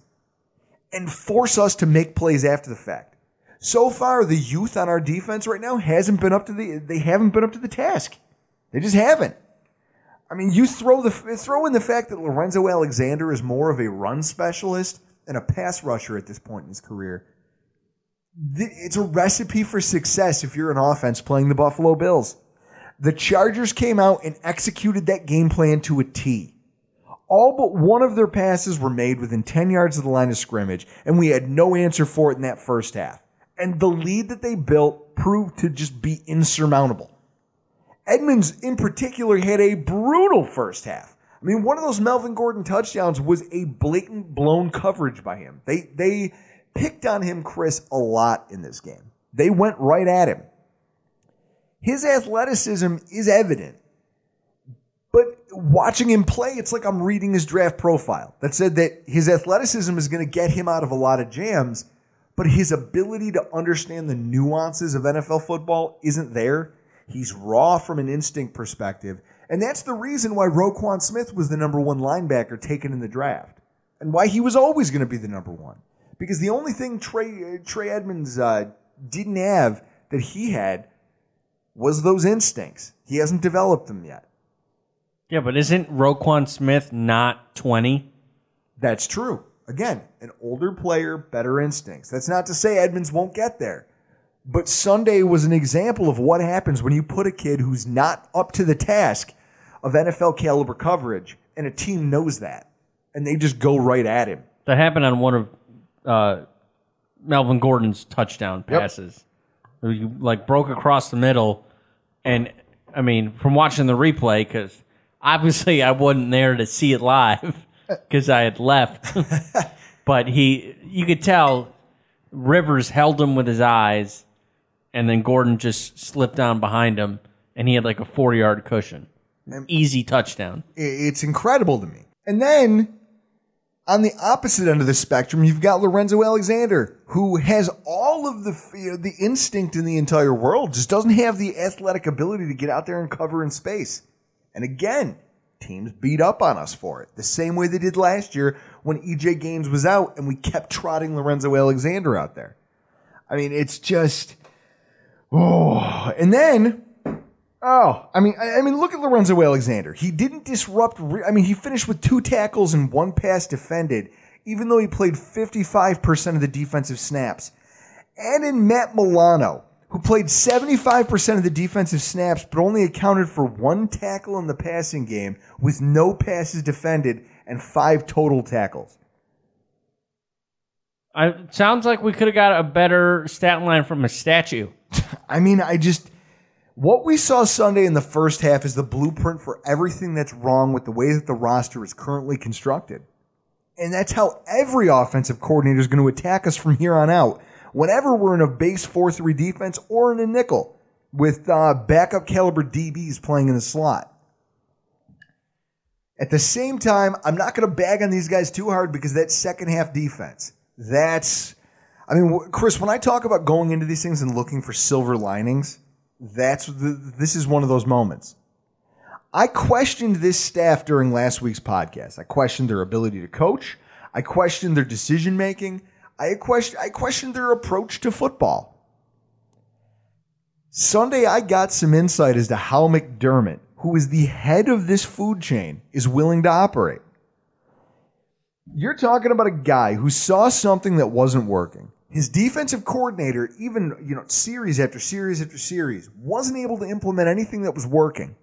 and force us to make plays after the fact. So far, the youth on our defense right now hasn't been up to the they haven't been up to the task. They just haven't. I mean, you throw the throw in the fact that Lorenzo Alexander is more of a run specialist and a pass rusher at this point in his career. It's a recipe for success if you're an offense playing the Buffalo Bills. The Chargers came out and executed that game plan to a T. All but one of their passes were made within 10 yards of the line of scrimmage, and we had no answer for it in that first half. And the lead that they built proved to just be insurmountable. Edmunds, in particular, had a brutal first half. I mean, one of those Melvin Gordon touchdowns was a blatant blown coverage by him. They they picked on him, Chris, a lot in this game. They went right at him. His athleticism is evident, but watching him play, it's like I'm reading his draft profile that said that his athleticism is going to get him out of a lot of jams, but his ability to understand the nuances of NFL football isn't there. He's raw from an instinct perspective. And that's the reason why Roquan Smith was the number one linebacker taken in the draft and why he was always going to be the number one. Because the only thing Trey, Trey Edmunds uh, didn't have that he had was those instincts. He hasn't developed them yet. Yeah, but isn't Roquan Smith not 20? That's true. Again, an older player, better instincts. That's not to say Edmunds won't get there. But Sunday was an example of what happens when you put a kid who's not up to the task of NFL caliber coverage, and a team knows that, and they just go right at him. That happened on one of uh, Melvin Gordon's touchdown Yep. passes. You like broke across the middle, and I mean, from watching the replay, because obviously I wasn't there to see it live because I had left. but he, you could tell Rivers held him with his eyes, and then Gordon just slipped down behind him, and he had like a four yard cushion. Easy touchdown. It's incredible to me. And then on the opposite end of the spectrum, you've got Lorenzo Alexander, who has all of the you know, the instinct in the entire world, just doesn't have the athletic ability to get out there and cover in space. And again, teams beat up on us for it, the same way they did last year when EJ Gaines was out and we kept trotting Lorenzo Alexander out there. I mean, it's just oh, and then Oh, I mean, I, I mean, look at Lorenzo Alexander. He didn't disrupt. Re- I mean, he finished with two tackles and one pass defended, even though he played 55% of the defensive snaps. And in Matt Milano, who played 75% of the defensive snaps, but only accounted for one tackle in the passing game, with no passes defended and five total tackles. I, sounds like we could have got a better stat line from a statue. I mean, I just what we saw Sunday in the first half is the blueprint for everything that's wrong with the way that the roster is currently constructed. And that's how every offensive coordinator is going to attack us from here on out. Whenever we're in a base 4 3 defense or in a nickel with uh, backup caliber DBs playing in the slot. At the same time, I'm not going to bag on these guys too hard because that second half defense, that's, I mean, Chris, when I talk about going into these things and looking for silver linings, that's the, this is one of those moments. I questioned this staff during last week's podcast. I questioned their ability to coach. I questioned their decision making. I questioned, I questioned their approach to football. Sunday, I got some insight as to how McDermott, who is the head of this food chain, is willing to operate. You're talking about a guy who saw something that wasn't working. His defensive coordinator, even you know, series after series after series, wasn't able to implement anything that was working.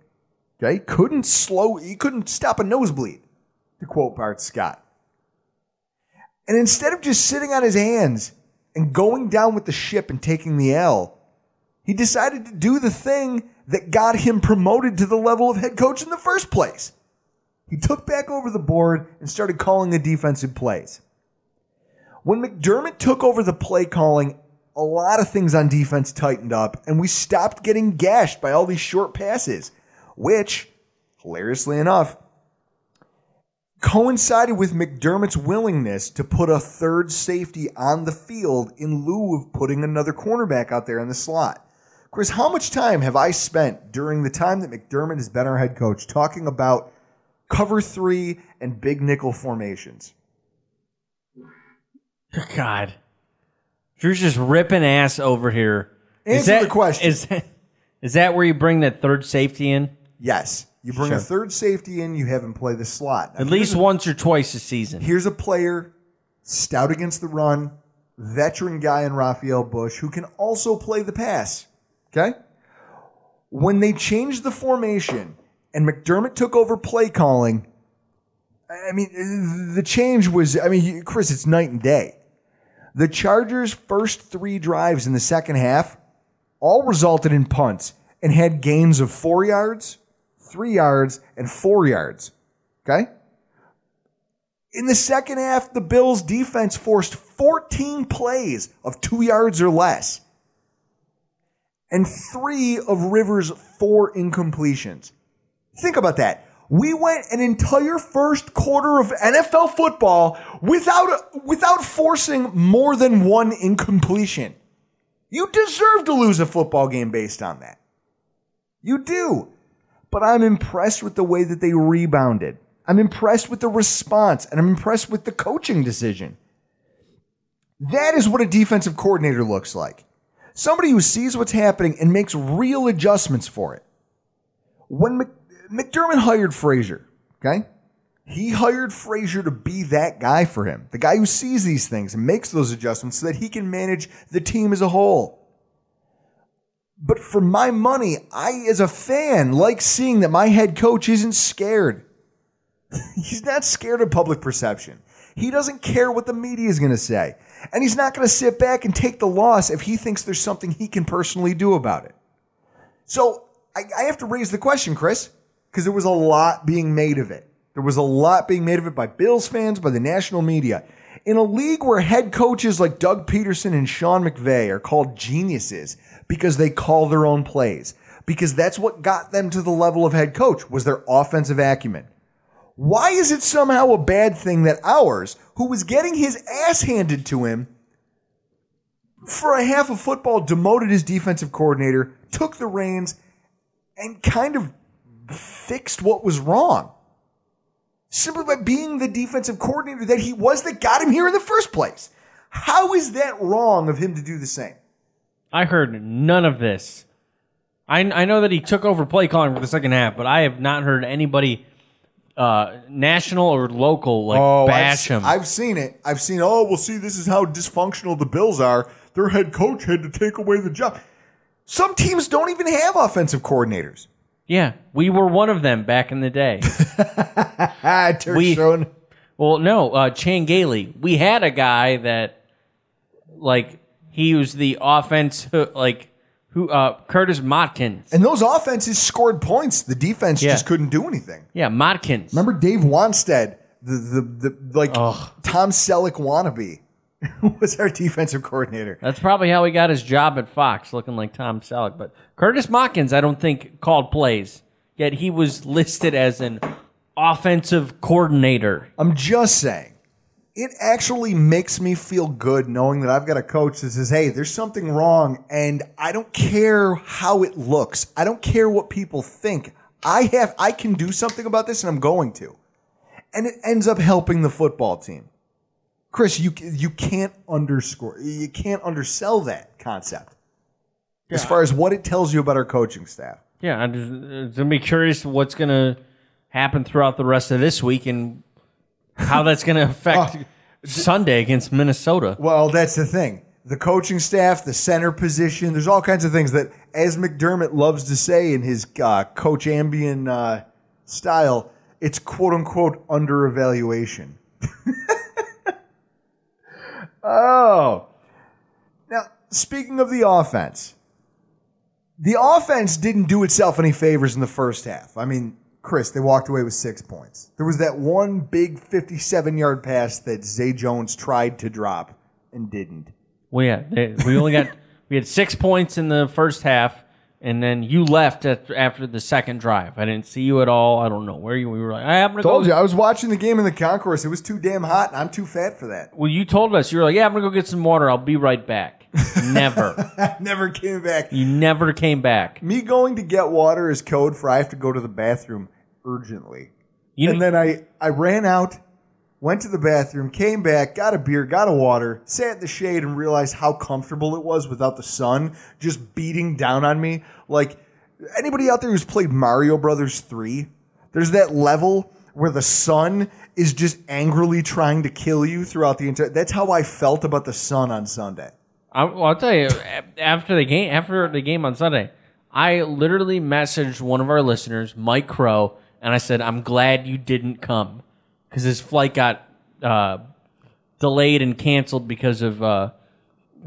Okay, couldn't slow, he couldn't stop a nosebleed, to quote Bart Scott. And instead of just sitting on his hands and going down with the ship and taking the L, he decided to do the thing that got him promoted to the level of head coach in the first place. He took back over the board and started calling the defensive plays. When McDermott took over the play calling, a lot of things on defense tightened up, and we stopped getting gashed by all these short passes, which, hilariously enough, coincided with McDermott's willingness to put a third safety on the field in lieu of putting another cornerback out there in the slot. Chris, how much time have I spent during the time that McDermott has been our head coach talking about cover three and big nickel formations? God, Drew's just ripping ass over here. Is Answer that, the question. Is that, is that where you bring that third safety in? Yes. You bring a third safety in, you have him play the slot. Now, At least once or twice a season. Here's a player stout against the run, veteran guy in Rafael Bush who can also play the pass. Okay? When they changed the formation and McDermott took over play calling, I mean, the change was, I mean, Chris, it's night and day. The Chargers' first three drives in the second half all resulted in punts and had gains of four yards, three yards, and four yards. Okay? In the second half, the Bills' defense forced 14 plays of two yards or less, and three of Rivers' four incompletions. Think about that. We went an entire first quarter of NFL football without without forcing more than one incompletion. You deserve to lose a football game based on that. You do. But I'm impressed with the way that they rebounded. I'm impressed with the response and I'm impressed with the coaching decision. That is what a defensive coordinator looks like. Somebody who sees what's happening and makes real adjustments for it. When McDermott hired Frazier, okay? He hired Frazier to be that guy for him, the guy who sees these things and makes those adjustments so that he can manage the team as a whole. But for my money, I, as a fan, like seeing that my head coach isn't scared. He's not scared of public perception. He doesn't care what the media is going to say. And he's not going to sit back and take the loss if he thinks there's something he can personally do about it. So I, I have to raise the question, Chris, because there was a lot being made of it. There was a lot being made of it by Bills fans, by the national media. In a league where head coaches like Doug Pederson and Sean McVay are called geniuses because they call their own plays, because that's what got them to the level of head coach was their offensive acumen. Why is it somehow a bad thing that ours, who was getting his ass handed to him for a half of football, demoted his defensive coordinator, took the reins, and kind of fixed what was wrong? Simply by being the defensive coordinator that he was that got him here in the first place. How is that wrong of him to do the same? I heard none of this. I, I know that he took over play calling for the second half, but I have not heard anybody uh, national or local like Oh, bash I've, him. I've seen it. I've seen. Oh, well, see, this is how dysfunctional the Bills are. Their head coach had to take away the job. Some teams don't even have offensive coordinators. Yeah, we were one of them back in the day. we, well, no, uh, Chan Gailey. We had a guy that, like, he was the offense, like, who, uh, Curtis Modkins. And those offenses scored points. The defense Yeah. just couldn't do anything. Yeah, Modkins. Remember Dave Wannstedt, the the, the like Tom Selleck wannabe, was our defensive coordinator. That's probably how he got his job at Fox, looking like Tom Selleck. But Curtis Modkins, I don't think called plays. Yet he was listed as an offensive coordinator. I'm just saying. It actually makes me feel good knowing that I've got a coach that says, hey, there's something wrong, and I don't care how it looks. I don't care what people think. I have I can do something about this and I'm going to. And it ends up helping the football team. Chris, you you can't underscore you can't undersell that concept. As far as what it tells you about our coaching staff. Yeah, I'm just, uh, gonna be curious what's gonna happen throughout the rest of this week and how that's gonna affect Sunday against Minnesota. Well, that's the thing. The coaching staff, the center position, there's all kinds of things that, as McDermott loves to say in his uh, Coach Ambien uh, style, it's quote unquote under evaluation. oh. Now, speaking of the offense, the offense didn't do itself any favors in the first half. I mean, Chris, they walked away with six points. There was that one big 57 yard pass that Zay Jones tried to drop and didn't. Well, yeah, they, we only got we had six points in the first half, and then you left after, after the second drive. I didn't see you at all. I don't know where you. We were like, I happen to Told go. you, I was watching the game in the concourse. It was too damn hot, and I'm too fat for that. Well, you told us you were like, yeah, I'm gonna go get some water. I'll be right back. Never. Never came back. You never came back. Me going to get water is code for I have to go to the bathroom urgently. You and then I, I ran out, went to the bathroom, came back, got a beer, got a water, sat in the shade, and realized how comfortable it was without the sun just beating down on me. Like anybody out there who's played Mario Brothers 3, there's that level where the sun is just angrily trying to kill you throughout the entire. That's how I felt about the sun on Sunday. I, well, I'll tell you, after the game, after the game on Sunday, I literally messaged one of our listeners, Mike Crow, and I said, "I'm glad you didn't come because his flight got uh, delayed and canceled because of uh,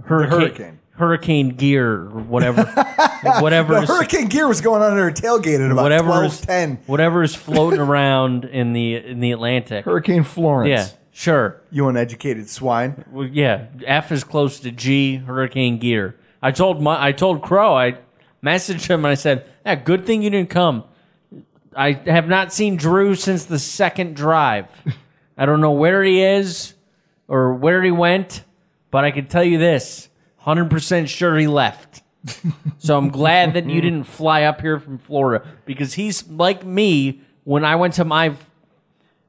hurricane, hurricane. hurricane gear or whatever, whatever, The is- Hurricane Gear was going on at our tailgate at about whatever twelve is ten. whatever is floating around in the in the Atlantic. Hurricane Florence. Yeah, sure. You uneducated swine. Well, yeah, F is close to G. Hurricane Gear. I told my, I told Crow. I messaged him and I said, "Yeah, good thing you didn't come. I have not seen Drew since the second drive. I don't know where he is or where he went, but I can tell you this 100% sure he left. so I'm glad that you didn't fly up here from Florida because he's like me when I went to my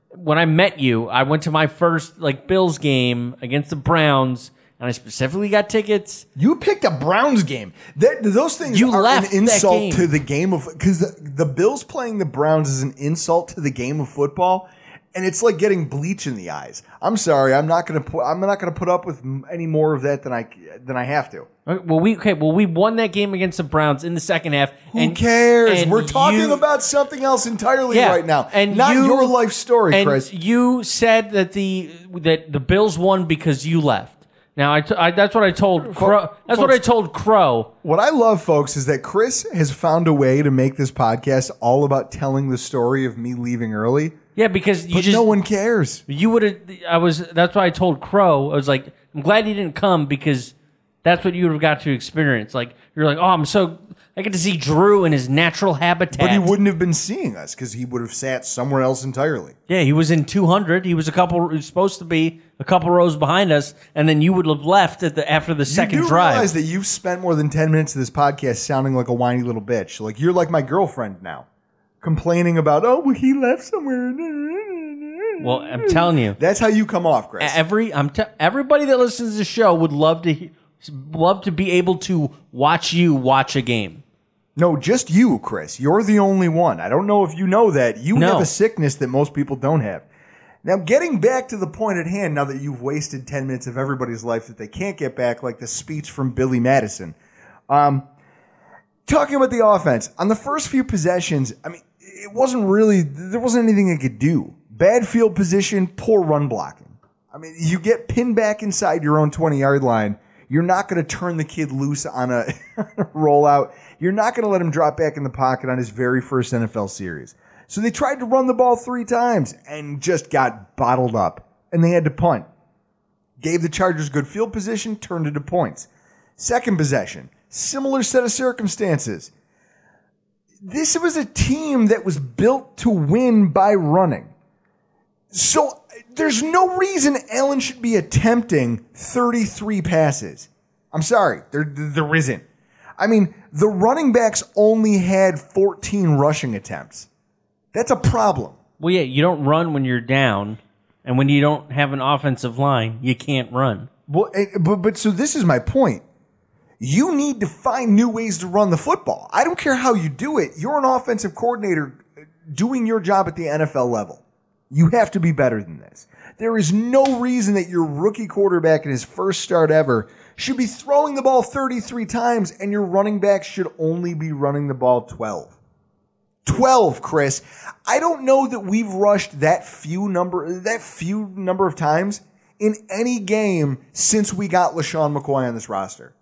when I met you, I went to my first like Bills game against the Browns and I specifically got tickets. You picked a Browns game. That, those things You are left an insult to the game of because the, the Bills playing the Browns is an insult to the game of football, and it's like getting bleach in the eyes. I'm sorry, I'm not gonna put I'm not gonna put up with any more of that than I than I have to. Okay, Well, we okay. Well, we won that game against the Browns in the second half. Who cares? and We're talking you- about something else entirely Yeah, right now, and not you- your life story, and Chris. you said that the that the Bills won because you left. Now, I, t- I that's what I told Crow. That's what I told Crow. What I love, folks, is that Chris has found a way to make this podcast all about telling the story of me leaving early. Yeah, because you But just no one cares. You would have. I was. That's why I told Crow. I was like, I'm glad he didn't come because that's what you would have got to experience. Like you're like, oh, I'm so. I get to see Drew in his natural habitat. But he wouldn't have been seeing us because he would have sat somewhere else entirely. Yeah, he was in 200. He was a couple. He was supposed to be a couple rows behind us, and then you would have left at the after the second you do drive. realize that you've spent more than 10 minutes of this podcast sounding like a whiny little bitch. Like you're like my girlfriend now, complaining about, oh, well, he left somewhere. well, I'm telling you, That's how you come off, Chris. every I'm t- everybody that listens to the show would love to he- love to be able to watch you watch a game. No, just you, Chris. You're the only one. I don't know if you know that. You No. have a sickness that most people don't have. Now, getting back to the point at hand, now that you've wasted 10 minutes of everybody's life that they can't get back, like the speech from Billy Madison. Um, talking about the offense, on the first few possessions, I mean, it wasn't really, there wasn't anything they could do. Bad field position, poor run blocking. I mean, you get pinned back inside your own 20 yard line. You're not going to turn the kid loose on a, rollout. You're not going to let him drop back in the pocket on his very first NFL series. So they tried to run the ball three times and just got bottled up. And they had to punt. Gave the Chargers good field position, turned it to points. Second possession, similar set of circumstances. This was a team that was built to win by running. So there's no reason Allen should be attempting 33 passes. I'm sorry, there, there isn't. I mean, the running backs only had 14 rushing attempts. That's a problem. Well, yeah, you don't run when you're down, and when you don't have an offensive line, you can't run. Well, eh, but, but so this is my point. You need to find new ways to run the football. I don't care how you do it. You're an offensive coordinator uh, doing your job at the NFL level. You have to be better than this. There is no reason that your rookie quarterback in his first start ever should be throwing the ball 33 times and your running back should only be running the ball 12. 12, Chris. I don't know that we've rushed that few number that few number of times in any game since we got LeSean McCoy on this roster.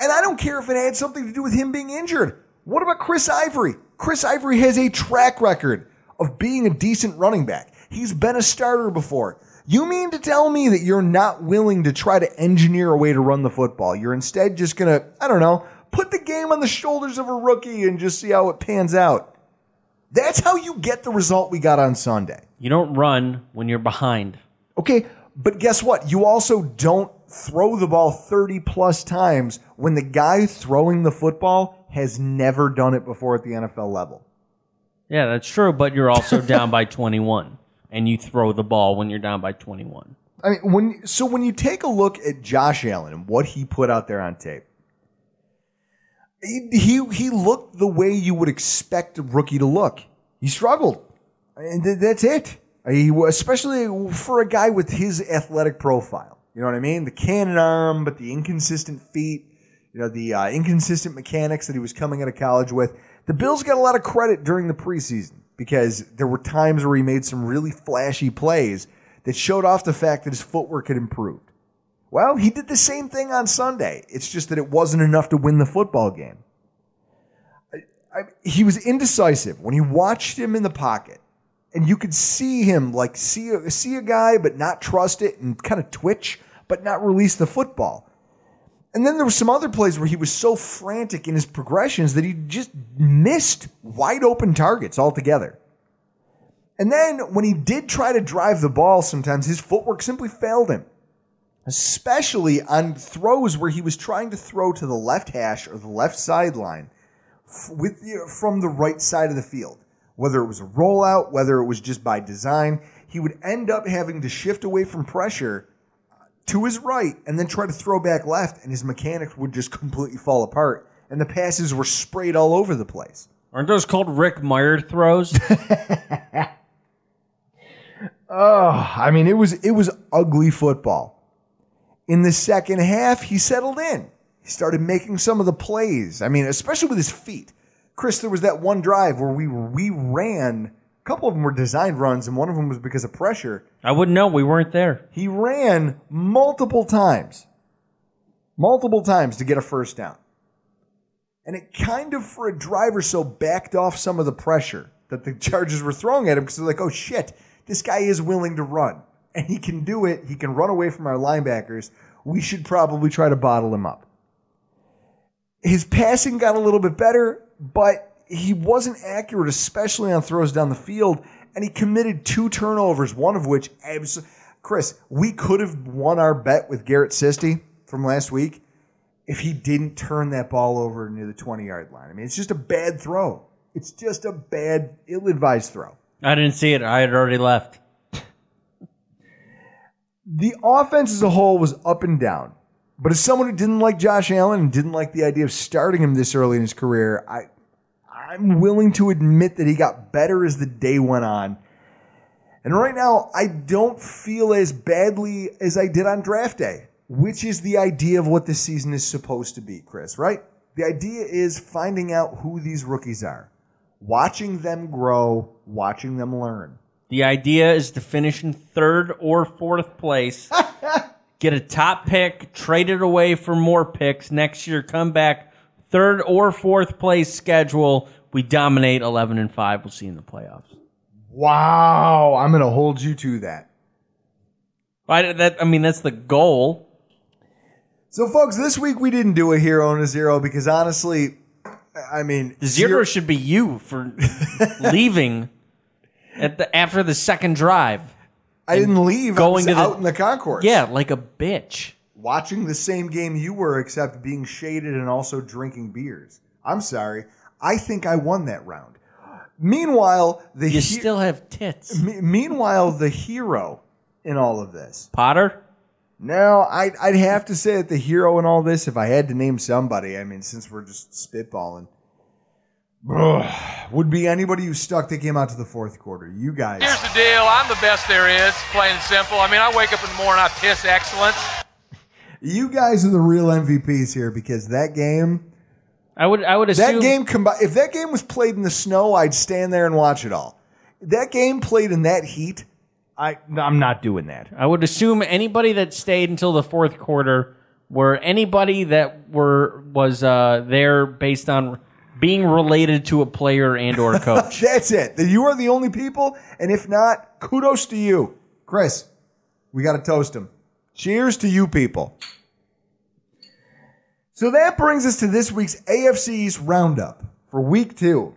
And I don't care if it had something to do with him being injured. What about Chris Ivory? Chris Ivory has a track record of being a decent running back. He's been a starter before. You mean to tell me that you're not willing to try to engineer a way to run the football? You're instead just going to, I don't know, put the game on the shoulders of a rookie and just see how it pans out. That's how you get the result we got on Sunday. You don't run when you're behind. Okay, but guess what? You also don't throw the ball 30 plus times when the guy throwing the football has never done it before at the NFL level. Yeah, that's true, but you're also down by 21, and you throw the ball when you're down by 21. I mean, when so when you take a look at Josh Allen and what he put out there on tape, he he, looked the way you would expect a rookie to look. He struggled, and th- that's it. He, especially for a guy with his athletic profile. You know what I mean? The cannon arm, but the inconsistent feet. You know the uh, inconsistent mechanics that he was coming out of college with. The Bills got a lot of credit during the preseason because there were times where he made some really flashy plays that showed off the fact that his footwork had improved. Well, he did the same thing on Sunday. It's just that it wasn't enough to win the football game. I, I, he was indecisive when you watched him in the pocket, and you could see him like see a, see a guy but not trust it and kind of twitch but not release the football. And then there were some other plays where he was so frantic in his progressions that he just missed wide open targets altogether. And then when he did try to drive the ball, sometimes his footwork simply failed him, especially on throws where he was trying to throw to the left hash or the left sideline with the, from the right side of the field. Whether it was a rollout, whether it was just by design, he would end up having to shift away from pressure to his right and then try to throw back left, and his mechanics would just completely fall apart. And the passes were sprayed all over the place. Aren't those called Rick Mirer throws? Oh, I mean, it was it was ugly football. In the second half, he settled in. He started making some of the plays. I mean, especially with his feet. Chris, there was that one drive where we we ran. Couple of them were designed runs, and one of them was because of pressure. I wouldn't know. We weren't there. He ran multiple times, multiple times to get a first down. And it kind of, for a driver, so backed off some of the pressure that the Chargers were throwing at him because they're like, oh shit, this guy is willing to run. And he can do it. He can run away from our linebackers. We should probably try to bottle him up. His passing got a little bit better, but he wasn't accurate, especially on throws down the field. And he committed two turnovers, one of which, abs- Chris, we could have won our bet with Garrett Sisti from last week if he didn't turn that ball over near the 20 yard line. I mean, it's just a bad throw. It's just a bad, ill advised throw. I didn't see it. I had already left. The offense as a whole was up and down. But as someone who didn't like Josh Allen and didn't like the idea of starting him this early in his career, I I'm willing to admit that he got better as the day went on. And right now, I don't feel as badly as I did on draft day, which is the idea of what this season is supposed to be, Chris, right? The idea is finding out who these rookies are, watching them grow, watching them learn. The idea is to finish in third or fourth place, get a top pick, trade it away for more picks next year, come back third or fourth place schedule. We dominate 11 and 5. We'll see you in the playoffs. Wow, I'm going to hold you to that. I, that, I mean, that's the goal. So, folks, this week we didn't do a hero and a zero because honestly, I mean, The zero should be you for leaving at the after the second drive. I didn't leave. I Going was to the- out in the concourse. Yeah, like a bitch. watching the same game you were, except being shaded and also drinking beers. I'm sorry. I think I won that round. Meanwhile, the You he- still have tits. me- meanwhile the hero in all of this. Potter? No, I'd, I'd have to say that the hero in all this, if I had to name somebody, I mean, since we're just spitballing, ugh, would be anybody who stuck that came out to the fourth quarter. You guys. Here's the deal. I'm the best there is, plain and simple. I mean, I wake up in the morning, I piss excellence. You guys are the real MVPs here because that game, I would I would assume that game combi- if that game was played in the snow, I'd stand there and watch it all. That game played in that heat, I I'm not doing that. I would assume anybody that stayed until the fourth quarter were anybody that were was uh, there based on being related to a player and or coach. That's it. You are the only people, and if not, kudos to you, Chris. We got to toast him. Cheers to you people. So that brings us to this week's AFC's roundup for week two.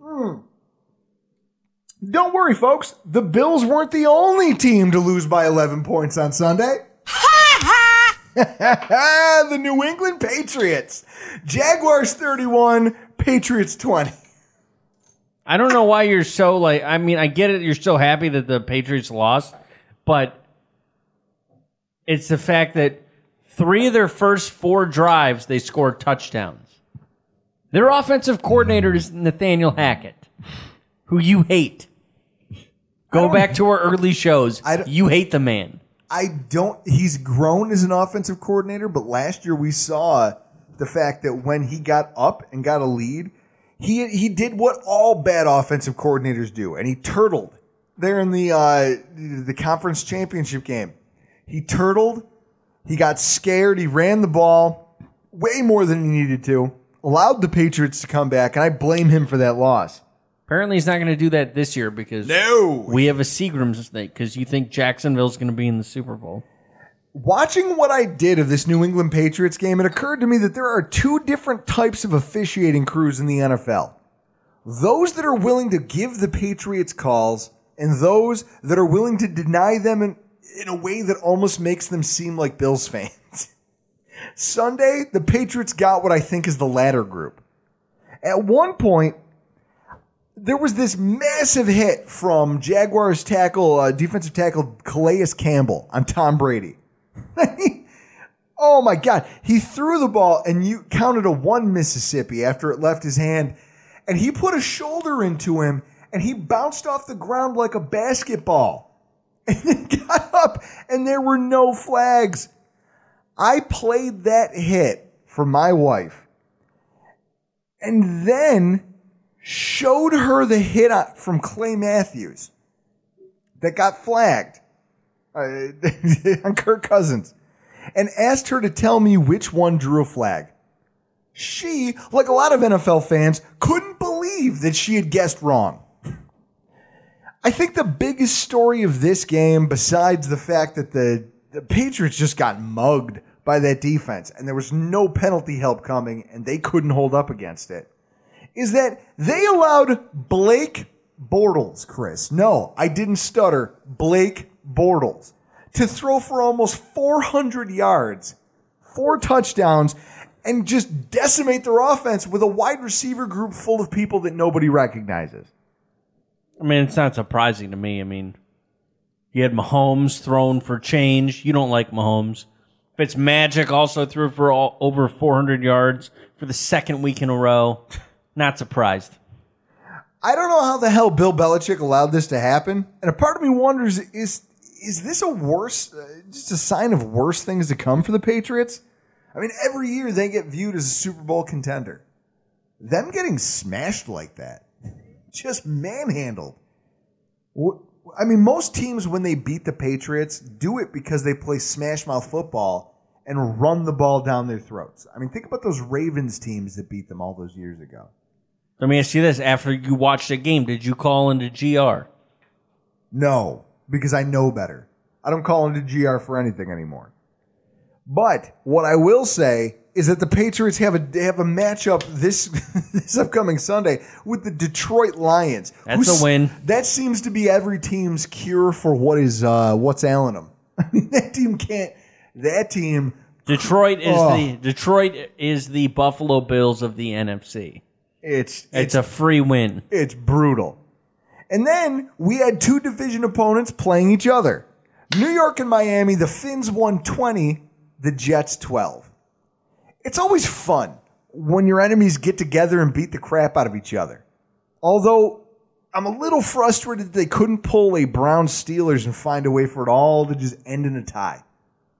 Hmm. Don't worry, folks. The Bills weren't the only team to lose by 11 points on Sunday. the New England Patriots. Jaguars 31, Patriots 20. I don't know why you're so like. I mean, I get it. You're so happy that the Patriots lost, but it's the fact that three of their first four drives they scored touchdowns. Their offensive coordinator is Nathaniel Hackett, who you hate. Go back to our early shows. You hate the man. I don't. He's grown as an offensive coordinator, but last year we saw the fact that when he got up and got a lead, he he did what all bad offensive coordinators do, and he turtled there in the uh, the conference championship game. He turtled. He got scared. He ran the ball way more than he needed to. Allowed the Patriots to come back, and I blame him for that loss. Apparently, he's not going to do that this year because No. we have a Seagram snake because you think Jacksonville's going to be in the Super Bowl. Watching what I did of this New England Patriots game, it occurred to me that there are two different types of officiating crews in the NFL. Those that are willing to give the Patriots calls and those that are willing to deny them in, in a way that almost makes them seem like Bills fans. Sunday, the Patriots got what I think is the latter group. At one point, there was this massive hit from Jaguars tackle, uh, defensive tackle Calais Campbell on Tom Brady. oh my God. He threw the ball and you counted a one Mississippi after it left his hand. And he put a shoulder into him and he bounced off the ground like a basketball. And then got up and there were no flags. I played that hit for my wife and then showed her the hit from Clay Matthews that got flagged uh, on Kirk Cousins and asked her to tell me which one drew a flag. She, like a lot of NFL fans, couldn't believe that she had guessed wrong. I think the biggest story of this game, besides the fact that the, the Patriots just got mugged by that defense and there was no penalty help coming and they couldn't hold up against it, is that they allowed Blake Bortles, Chris. No, I didn't stutter. Blake Bortles to throw for almost 400 yards, four touchdowns, and just decimate their offense with a wide receiver group full of people that nobody recognizes. I mean, it's not surprising to me. I mean, you had Mahomes thrown for change. You don't like Mahomes. Fitzmagic also threw for all, over 400 yards for the second week in a row. Not surprised. I don't know how the hell Bill Belichick allowed this to happen, and a part of me wonders is is this a worse, uh, just a sign of worse things to come for the Patriots? I mean, every year they get viewed as a Super Bowl contender. Them getting smashed like that, just manhandled. I mean, most teams when they beat the Patriots do it because they play smash mouth football and run the ball down their throats. I mean, think about those Ravens teams that beat them all those years ago. Let me ask you this: After you watched the game, did you call into GR? No, because I know better. I don't call into GR for anything anymore. But what I will say is that the Patriots have a have a matchup this this upcoming Sunday with the Detroit Lions. That's who's- a win. That seems to be every team's cure for what is uh, what's ailing them. I mean, that team can't. That team. Detroit is Oh. the Detroit is the Buffalo Bills of the NFC. It's It's a free win. It's brutal. And then we had two division opponents playing each other. New York and Miami, the Fins won 20, the Jets 12. It's always fun when your enemies get together and beat the crap out of each other. Although I'm a little frustrated that they couldn't pull a Brown Steelers and find a way for it all to just end in a tie.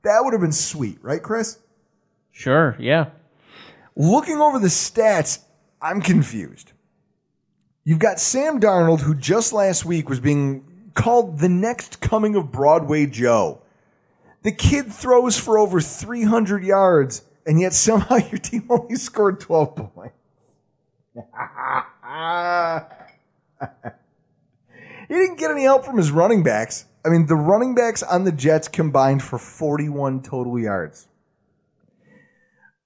That would have been sweet, right, Chris? Sure, yeah. Looking over the stats, I'm confused. You've got Sam Darnold, who just last week was being called the next coming of Broadway Joe. The kid throws for over 300 yards, and yet somehow your team only scored 12 points. he didn't get any help from his running backs. I mean, the running backs on the Jets combined for 41 total yards.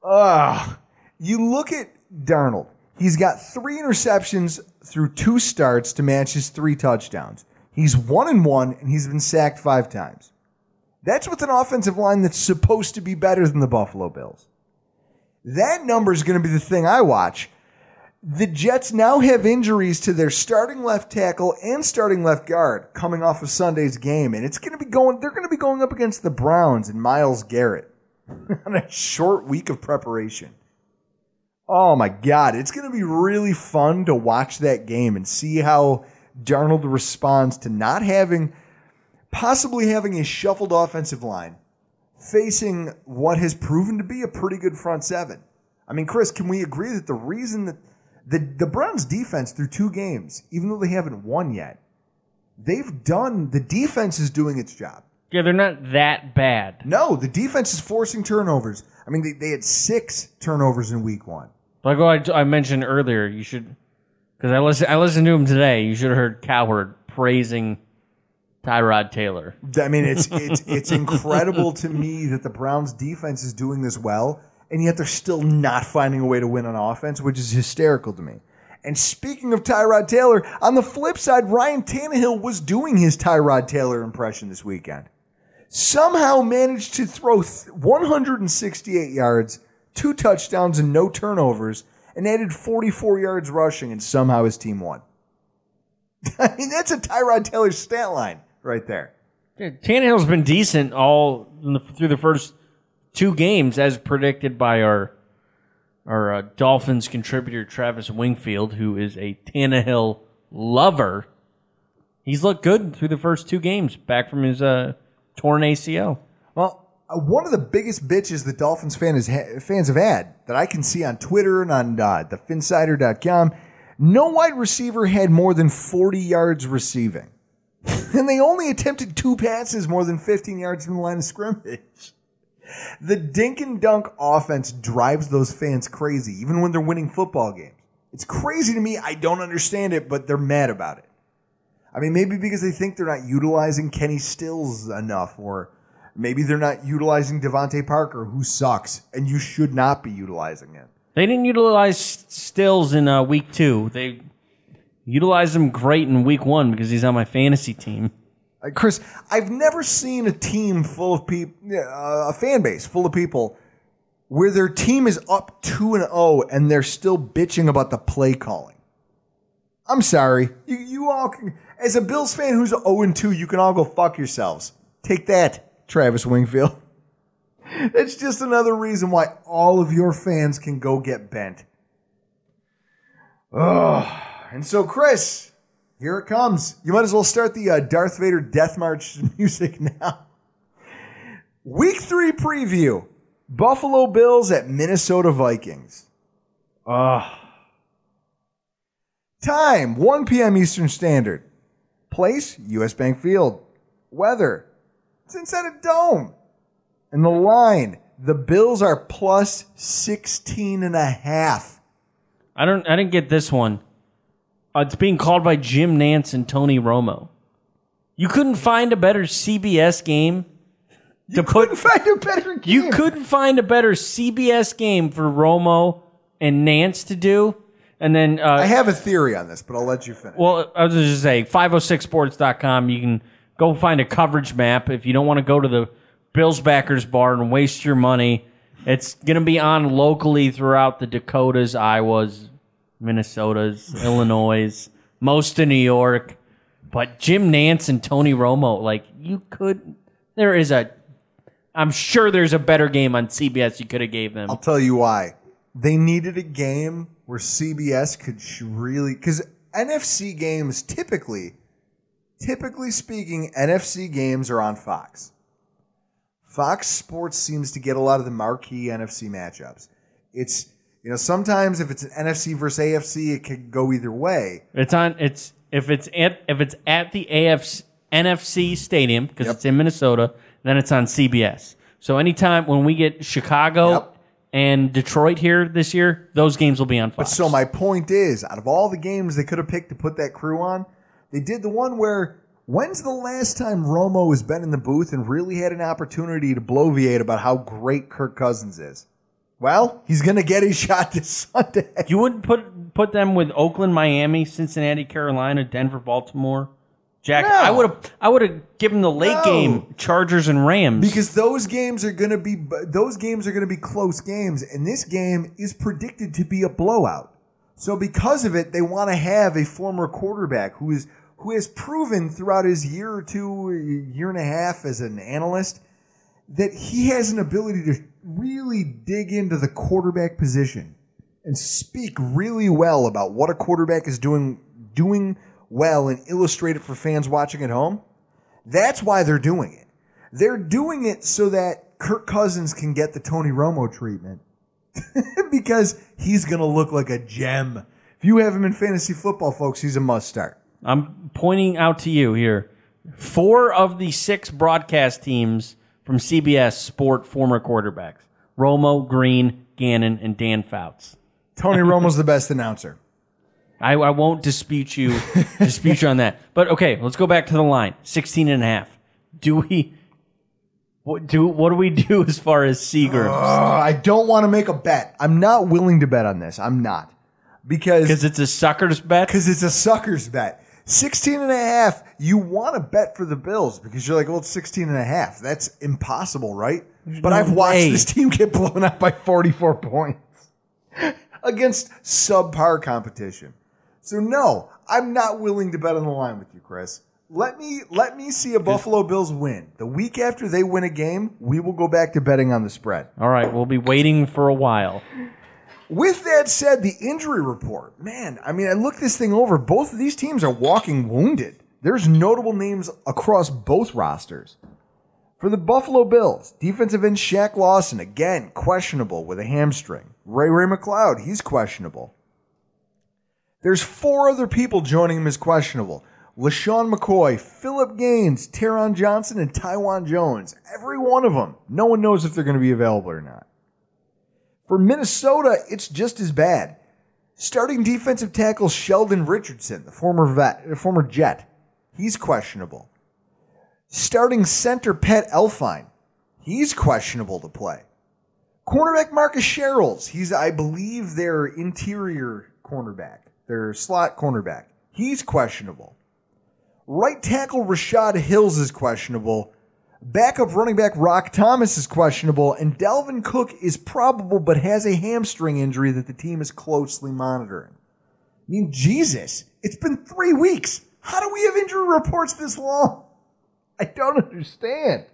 Ugh. You look at Darnold. He's got three interceptions through two starts to match his three touchdowns. He's one and one, and he's been sacked five times. That's with an offensive line that's supposed to be better than the Buffalo Bills. That number is going to be the thing I watch. The Jets now have injuries to their starting left tackle and starting left guard coming off of Sunday's game, and it's going to be going. They're going to be going up against the Browns and Myles Garrett on a short week of preparation. Oh my God. It's going to be really fun to watch that game and see how Darnold responds to not having, possibly having a shuffled offensive line facing what has proven to be a pretty good front seven. I mean, Chris, can we agree that the reason that the, the Browns defense through two games, even though they haven't won yet, they've done, the defense is doing its job. Yeah, they're not that bad. No, the defense is forcing turnovers. I mean, they, they had six turnovers in week one. Like what I, I mentioned earlier, you should because I listen I listened to him today. You should have heard Cowherd praising Tyrod Taylor. I mean, it's it's it's incredible to me that the Browns defense is doing this well, and yet they're still not finding a way to win on offense, which is hysterical to me. And speaking of Tyrod Taylor, on the flip side, Ryan Tannehill was doing his Tyrod Taylor impression this weekend. Somehow managed to throw 168 yards, two touchdowns, and no turnovers, and added 44 yards rushing, and somehow his team won. I mean, that's a Tyrod Taylor stat line right there. Yeah, Tannehill's been decent all in the, through the first two games, as predicted by our our uh, Dolphins contributor Travis Wingfield, who is a Tannehill lover. He's looked good through the first two games, back from his uh, torn ACL. Well, uh, one of the biggest bitches the Dolphins fan is ha- fans have had that I can see on Twitter and on uh, thefinsider.com, no wide receiver had more than 40 yards receiving. and they only attempted two passes more than 15 yards from the line of scrimmage. The dink and dunk offense drives those fans crazy, even when they're winning football games. It's crazy to me. I don't understand it, but they're mad about it. I mean, maybe because they think they're not utilizing Kenny Stills enough, or maybe they're not utilizing DeVante Parker, who sucks, and you should not be utilizing him. They didn't utilize Stills in uh, week two. They utilized him great in week one because he's on my fantasy team. Chris, I've never seen a team full of people, uh, a fan base full of people, where their team is up 2 and 0 and they're still bitching about the play calling. I'm sorry. You, you all can, as a Bills fan who's 0 and 2, you can all go fuck yourselves. Take that, Travis Wingfield. It's just another reason why all of your fans can go get bent. Oh, and so Chris, here it comes. You might as well start the uh, Darth Vader Death March music now. Week three preview: Buffalo Bills at Minnesota Vikings. Ah. Time 1 p.m. Eastern Standard. Place US Bank Field. Weather. It's inside a dome. And the line, the Bills are plus 16 and a half. I don't. I didn't get this one. Uh, it's being called by Jim Nantz and Tony Romo. You couldn't find a better CBS game to put. Find a better game. You couldn't find a better CBS game for Romo and Nantz to do. And then uh, I have a theory on this, but I'll let you finish. Well, I was just saying, 506sports.com, you can go find a coverage map if you don't want to go to the Bills backers bar and waste your money. It's going to be on locally throughout the Dakotas, Iowas, Minnesotas, Illinois, most of New York. But Jim Nantz and Tony Romo, like, you could, there is a, I'm sure there's a better game on CBS you could have gave them. I'll tell you why. They needed a game where CBS could really because NFC games typically, typically speaking, NFC games are on Fox. Fox Sports seems to get a lot of the marquee NFC matchups. It's you know sometimes if it's an NFC versus AFC, it can go either way. It's on. It's if it's at if it's at the AFC NFC stadium because it's in Minnesota, then it's on CBS. So anytime when we get Chicago and Detroit here this year, those games will be on But Fox. so my point is, out of all the games they could have picked to put that crew on, they did the one where when's the last time Romo has been in the booth and really had an opportunity to bloviate about how great Kirk Cousins is? Well, he's gonna get his shot this Sunday. You wouldn't put put them with Oakland, Miami, Cincinnati, Carolina, Denver, Baltimore, Jack. No. I would have I would have given the late No. game Chargers and Rams Because those games are going to be those games are going to be close games, and this game is predicted to be a blowout. So because of it, they want to have a former quarterback who is who has proven throughout his year or two, year and a half as an analyst, that he has an ability to really dig into the quarterback position and speak really well about what a quarterback is doing doing well and illustrate it for fans watching at home. That's why they're doing it. They're doing it so that Kirk Cousins can get the Tony Romo treatment because he's going to look like a gem. If you have him in fantasy football, folks, he's a must start. I'm pointing out to you here. Four of the six broadcast teams from CBS sport former quarterbacks: Romo, Green, Gannon, and Dan Fouts. Tony Romo's the best announcer. I, I won't dispute you dispute you on that. But okay, let's go back to the line. 16 and a half. Do we what do what do we do as far as Seagrams? Uh, I don't want to make a bet. I'm not willing to bet on this. I'm not. Because Because it's a sucker's bet? Because it's a sucker's bet. 16 and a half, you want to bet for the Bills because you're like, well, it's 16 and a half. That's impossible, right? but no I've watched way. this team get blown out by 44 points against subpar competition. So no, I'm not willing to bet on the line with you, Chris. Let me let me see a Buffalo Bills win. The week after they win a game, we will go back to betting on the spread. All right, we'll be waiting for a while. With that said, the injury report, man, I mean, I looked this thing over. Both of these teams are walking wounded. There's notable names across both rosters. For the Buffalo Bills, defensive end Shaq Lawson, again, questionable with a hamstring. Ray Ray McCloud, he's questionable. There's four other people joining him as questionable. LeSean McCoy, Phillip Gaines, Taron Johnson, and Taiwan Jones. Every one of them. No one knows if they're going to be available or not. For Minnesota, it's just as bad. Starting defensive tackle Sheldon Richardson, the former vet, the former Jet, he's questionable. Starting center Pat Elflein, he's questionable to play. Cornerback Marcus Sherels, he's I believe their interior cornerback, their slot cornerback. He's questionable. Right tackle Rashad Hills is questionable. Backup running back Roc Thomas is questionable, and Dalvin Cook is probable but has a hamstring injury that the team is closely monitoring. I mean, Jesus, it's been three weeks. How do we have injury reports this long? I don't understand.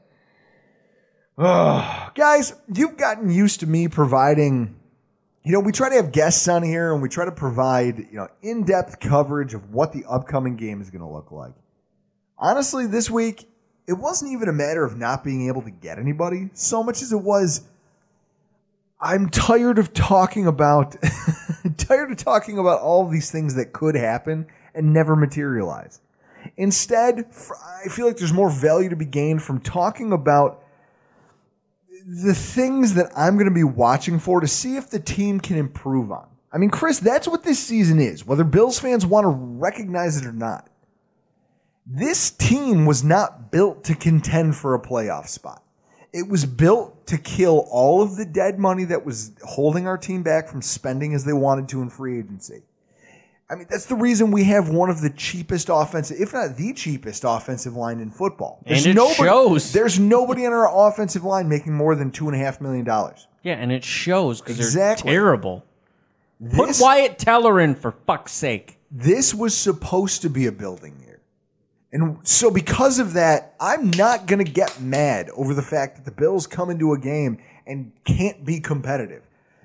Guys, you've gotten used to me providing, you know, we try to have guests on here and we try to provide, you know, in depth coverage of what the upcoming game is going to look like. Honestly, this week, it wasn't even a matter of not being able to get anybody so much as it was I'm tired of talking about tired of talking about all of these things that could happen and never materialize. Instead, I feel like there's more value to be gained from talking about the things that I'm going to be watching for to see if the team can improve on. I mean, Chris, that's what this season is, whether Bills fans want to recognize it or not. This team was not built to contend for a playoff spot. It was built to kill all of the dead money that was holding our team back from spending as they wanted to in free agency. I mean, that's the reason we have one of the cheapest offensive, if not the cheapest offensive line in football. And it shows. There's nobody on our offensive line making more than two and a half million dollars. Yeah, and it shows because Exactly. they're terrible. Put Wyatt Teller in for fuck's sake. This was supposed to be a building year. And so, because of that, I'm not going to get mad over the fact that the Bills come into a game and can't be competitive.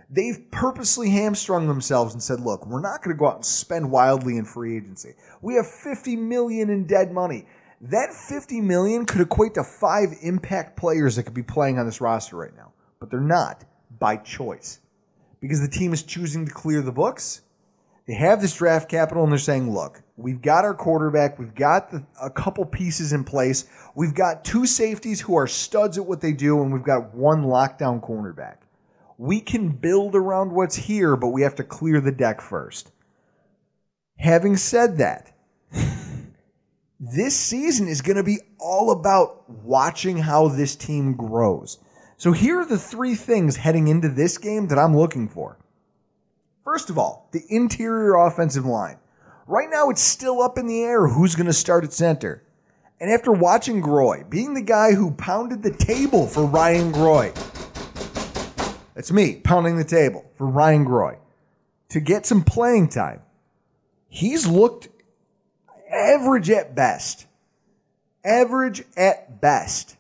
They've purposely hamstrung themselves and said, look, we're not going to go out and spend wildly in free agency. We have 50 million in dead money. That 50 million could equate to five impact players that could be playing on this roster right now, but they're not by choice because the team is choosing to clear the books they have this draft capital and they're saying, look, we've got our quarterback, we've got the, a couple pieces in place, we've got two safeties who are studs at what they do, and we've got one lockdown cornerback. We can build around what's here, but we have to clear the deck first. Having said that, this season is going to be all about watching how this team grows. So here are the three things heading into this game that I'm looking for. First of all, the interior offensive line. Right now, it's still up in the air who's going to start at center. And after watching Groy, being the guy who pounded the table for Ryan Groy, that's me pounding the table for Ryan Groy, to get some playing time, he's looked average at best. Average at best,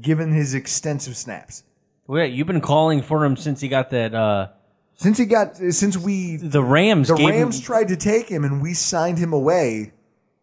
given his extensive snaps. Well, yeah, you've been calling for him since he got that. Uh, Since he got, since we, the Rams, the Rams him, tried to take him and we signed him away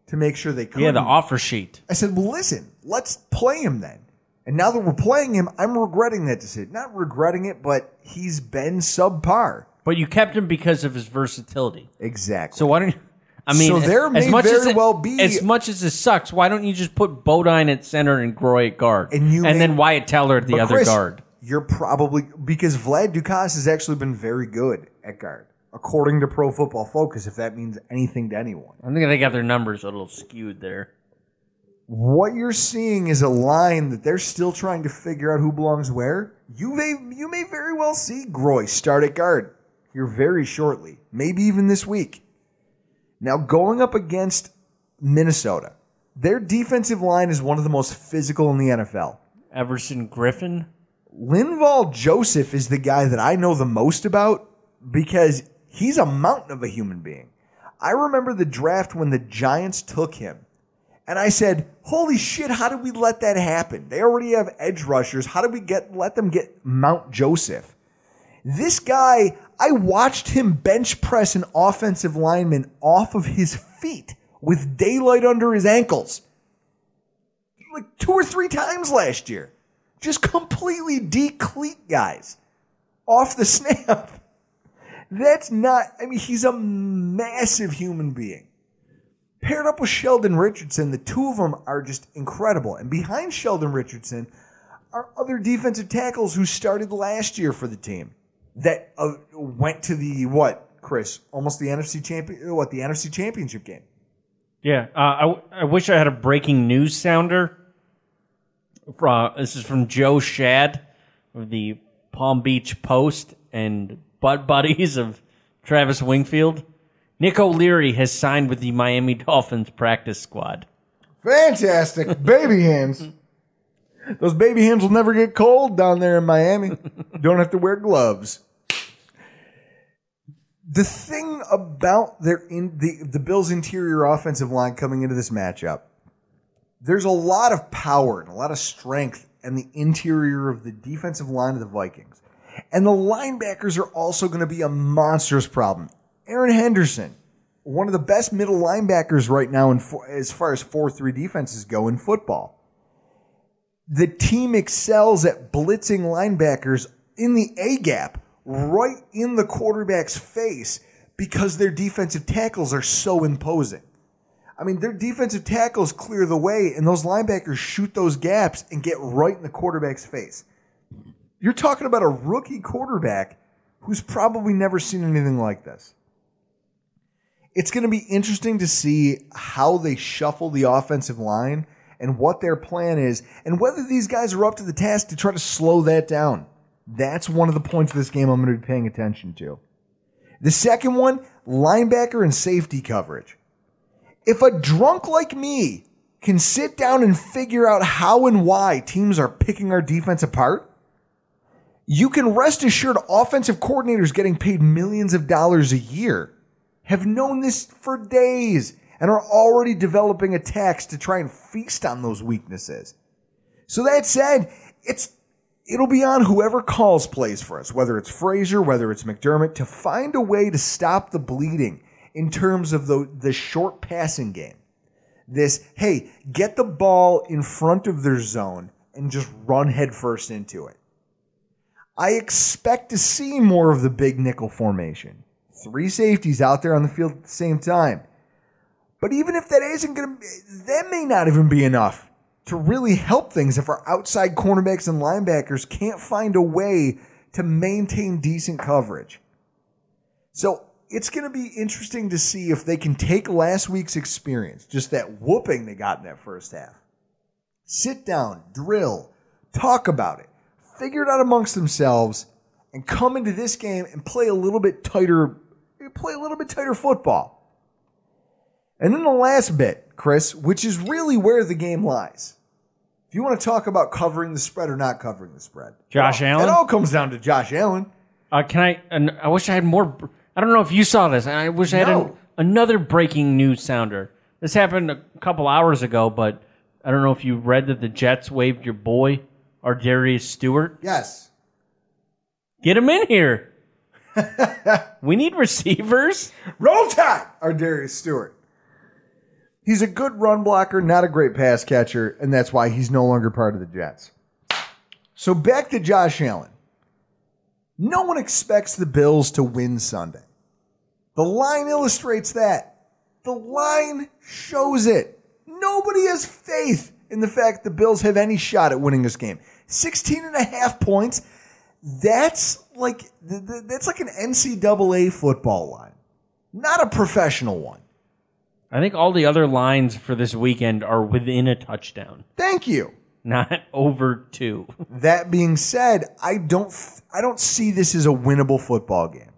to make sure they could. yeah, the offer sheet. I said, well, listen, let's play him then. And now that we're playing him, I'm regretting that decision. Not regretting it, but he's been subpar. But you kept him because of his versatility. Exactly. So why don't you? I mean, So there as may much as very it, well be- as much as it sucks. Why don't you just put Bodine at center and Groy at guard, And you may- then Wyatt Teller at the other Chris, guard? You're probably because Vlad Ducasse has actually been very good at guard. according to Pro Football Focus, if that means anything to anyone. I think they got their numbers a little skewed there. What you're seeing is a line that they're still trying to figure out who belongs where. You may you may very well see Groy start at guard here very shortly, maybe even this week. Now going up against Minnesota, their defensive line is one of the most physical in the NFL. Everson Griffen. Linval Joseph is the guy that I know the most about because he's a mountain of a human being. I remember the draft when the Giants took him. And I said, "Holy shit, how did we let that happen? They already have edge rushers. How did we get let them get Mount Joseph?" This guy, I watched him bench press an offensive lineman off of his feet with daylight under his ankles. Like two or three times last year. Just completely decleat guys off the snap. That's not, I mean, he's a massive human being. Paired up with Sheldon Richardson, the two of them are just incredible. And behind Sheldon Richardson are other defensive tackles who started last year for the team that uh, went to the, what, Chris? Almost the NFC champion, what, the NFC championship game. Yeah, uh, I, I wish I had a breaking news sounder. This is from Joe Schad of the Palm Beach Post and butt buddies of Travis Wingfield. Nick O'Leary has signed with the Miami Dolphins practice squad. Fantastic. baby hands. Those baby hands will never get cold down there in Miami. Don't have to wear gloves. The thing about their in the, the Bills' interior offensive line coming into this matchup, there's a lot of power and a lot of strength in the interior of the defensive line of the Vikings. And the linebackers are also going to be a monstrous problem. Aaron Henderson, one of the best middle linebackers right now in fo- as far as 4-3 defenses go in football. The team excels at blitzing linebackers in the A gap, right in the quarterback's face because their defensive tackles are so imposing. I mean, their defensive tackles clear the way, and those linebackers shoot those gaps and get right in the quarterback's face. You're talking about a rookie quarterback who's probably never seen anything like this. It's going to be interesting to see how they shuffle the offensive line and what their plan is, and whether these guys are up to the task to try to slow that down. That's one of the points of this game I'm going to be paying attention to. The second one, linebacker and safety coverage. If a drunk like me can sit down and figure out how and why teams are picking our defense apart, you can rest assured offensive coordinators getting paid millions of dollars a year have known this for days and are already developing attacks to try and feast on those weaknesses. So that said, it's it'll be on whoever calls plays for us, whether it's Frazier, whether it's McDermott, to find a way to stop the bleeding in terms of the, the short passing game. This, hey, get the ball in front of their zone and just run headfirst into it. I expect to see more of the big nickel formation. Three safeties out there on the field at the same time. But even if that isn't going to, that may not even be enough to really help things if our outside cornerbacks and linebackers can't find a way to maintain decent coverage. So it's going to be interesting to see if they can take last week's experience, just that whooping they got in that first half, sit down, drill, talk about it, figure it out amongst themselves, and come into this game and play a little bit tighter, play a little bit tighter football. And then the last bit, Chris, which is really where the game lies. If you want to talk about covering the spread or not covering the spread, Josh all, Allen? It all comes down to Josh Allen. Uh, can I? I wish I had more. I don't know if you saw this. and I wish I had No. an, another breaking news sounder. This happened a couple hours ago, but I don't know if you read that the Jets waived your boy, Ardarius Stewart. Yes. Get him in here. we need receivers. Roll Tide, Ardarius Stewart. He's a good run blocker, not a great pass catcher, and that's why he's no longer part of the Jets. So back to Josh Allen. No one expects the Bills to win Sunday. The line illustrates that. The line shows it. Nobody has faith in the fact the Bills have any shot at winning this game. 16 and a half points. That's like th- th- that's like an NCAA football line, not a professional one. I think all the other lines for this weekend are within a touchdown, Thank you. not over two. That being said, I don't I don't see this as a winnable football game.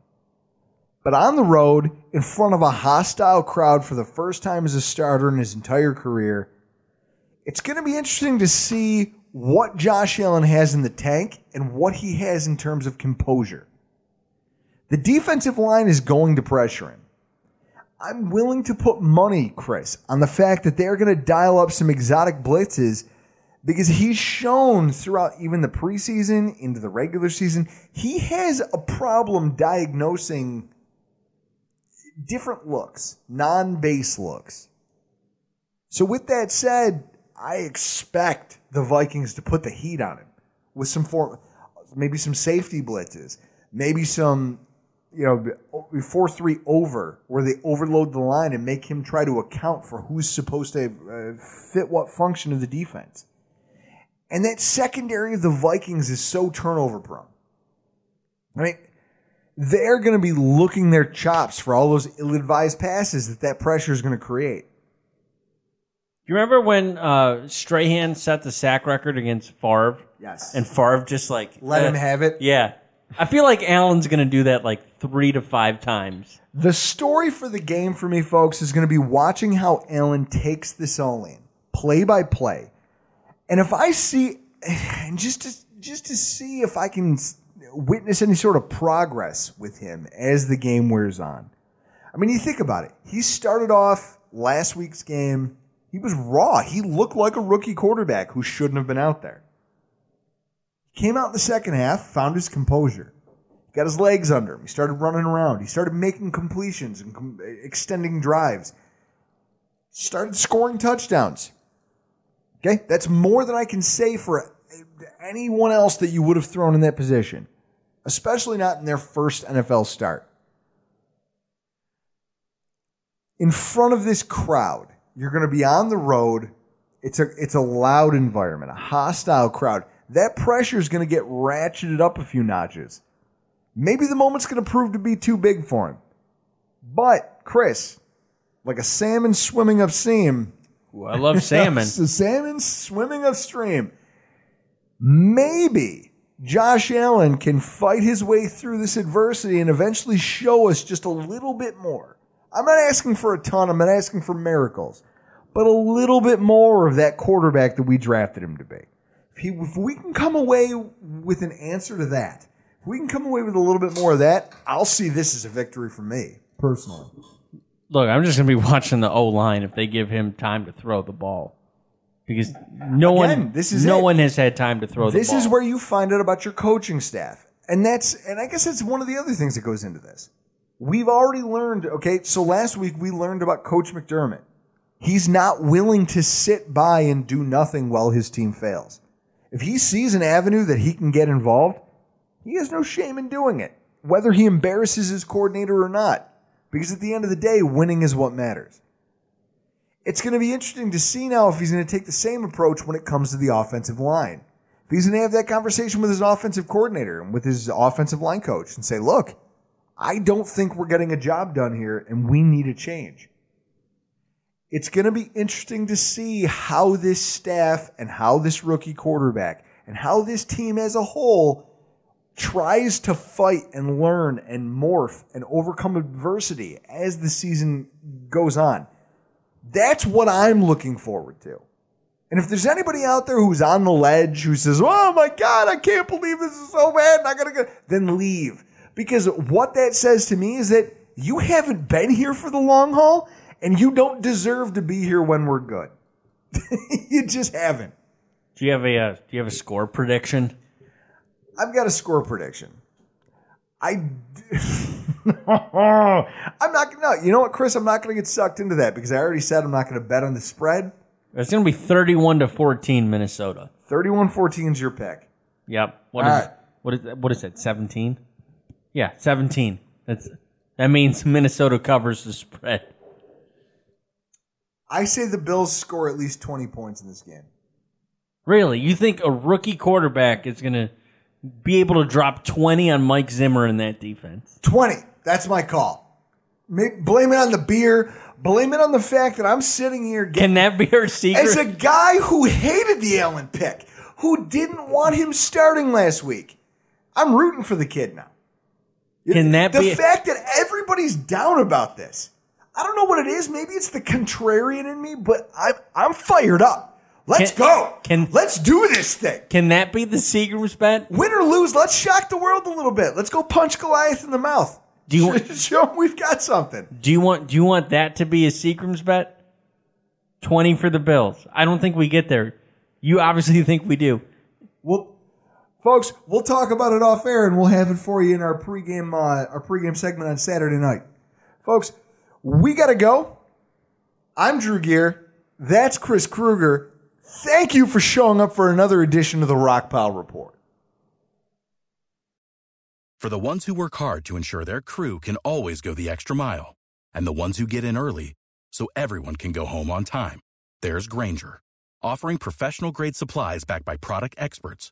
But on the road, in front of a hostile crowd for the first time as a starter in his entire career, it's going to be interesting to see what Josh Allen has in the tank and what he has in terms of composure. The defensive line is going to pressure him. I'm willing to put money, Chris, on the fact that they're going to dial up some exotic blitzes because he's shown throughout even the preseason into the regular season, he has a problem diagnosing different looks, non base looks. So, with that said, I expect the Vikings to put the heat on him with some form, maybe some safety blitzes, maybe some, you know, four three over where they overload the line and make him try to account for who's supposed to uh, fit what function of the defense. And that secondary of the Vikings is so turnover prone. I mean, they're going to be looking their chops for all those ill-advised passes that that pressure is going to create. You remember when uh, Strahan set the sack record against Favre? Yes. And Favre just like Let uh, him have it. Yeah. I feel like Allen's going to do that like three to five times. The story for the game for me, folks, is going to be watching how Allen takes this all in, play by play. And if I see, and just to, just to see if I can witness any sort of progress with him as the game wears on. I mean, you think about it. He started off last week's game. He was raw. He looked like a rookie quarterback who shouldn't have been out there. Came out in the second half, found his composure, got his legs under him. He started running around. He started making completions and com- extending drives. Started scoring touchdowns. Okay, that's more than I can say for anyone else that you would have thrown in that position, especially not in their first NFL start. In front of this crowd, you're going to be on the road. It's a it's a loud environment, a hostile crowd. That pressure is going to get ratcheted up a few notches. Maybe the moment's going to prove to be too big for him. But Chris, like a salmon swimming upstream, I love salmon. so salmon swimming upstream. Maybe Josh Allen can fight his way through this adversity and eventually show us just a little bit more. I'm not asking for a ton, I'm not asking for miracles, but a little bit more of that quarterback that we drafted him to be. If, he, if we can come away with an answer to that, if we can come away with a little bit more of that, I'll see this as a victory for me, personally. Look, I'm just going to be watching the O line if they give him time to throw the ball. Because no Again, one this is no it. one has had time to throw the this is where you find out about your coaching staff and that's and i guess that's one of the other things that goes into this we've already learned okay so last week we learned about coach mcdermott. He's not willing to sit by and do nothing while his team fails. If he sees an avenue that he can get involved he has no shame in doing it whether he embarrasses his coordinator or not because at the end of the day winning is what matters. It's going to be interesting to see now if he's going to take the same approach when it comes to the offensive line. If he's going to have that conversation with his offensive coordinator and with his offensive line coach and say, look, I don't think we're getting a job done here and we need a change. It's going to be interesting to see how this staff and how this rookie quarterback and how this team as a whole tries to fight and learn and morph and overcome adversity as the season goes on. That's what I'm looking forward to. And if there's anybody out there who's on the ledge who says, "Oh my God, I can't believe this is so bad," and I gotta go, then leave. Because what that says to me is that you haven't been here for the long haul, and you don't deserve to be here when we're good. you just haven't. do you have a uh, do you have a score prediction? I've got a score prediction. I. I'm not gonna. No, you know what, Chris? I'm not gonna get sucked into that because I already said I'm not gonna bet on the spread. It's going to be 31 to 14 Minnesota. 31-14 is your pick. Yep. What All is right. what is what is it? 17? Yeah, 17. That's that means Minnesota covers the spread. I say the Bills score at least 20 points in this game. Really? You think a rookie quarterback is going to be able to drop 20 on Mike Zimmer in that defense. 20. That's my call. May- Blame it on the beer. Blame it on the fact that I'm sitting here getting, Can that be our secret? as a guy who hated the Allen pick, who didn't want him starting last week. I'm rooting for the kid now. Can that the be? fact that everybody's down about this? I don't know what it is. Maybe it's the contrarian in me, but I'm I'm fired up. Let's Can- go. Can Let's do this thing. Can that be the Seagram's bet? Win or lose, let's shock the world a little bit. Let's go punch Goliath in the mouth. Do you want? Show him we've got something. Do you want? Do you want that to be a Seagram's bet? 20 for the Bills. I don't think we get there. You obviously think we do. Well, folks, we'll talk about it off air, and we'll have it for you in our pregame uh, our pregame segment on Saturday night. Folks, we got to go. I'm Drew Gear. That's Chris Kruger. Thank you for showing up for another edition of the Rockpile Report. For the ones who work hard to ensure their crew can always go the extra mile, and the ones who get in early so everyone can go home on time, there's Grainger, offering professional grade supplies backed by product experts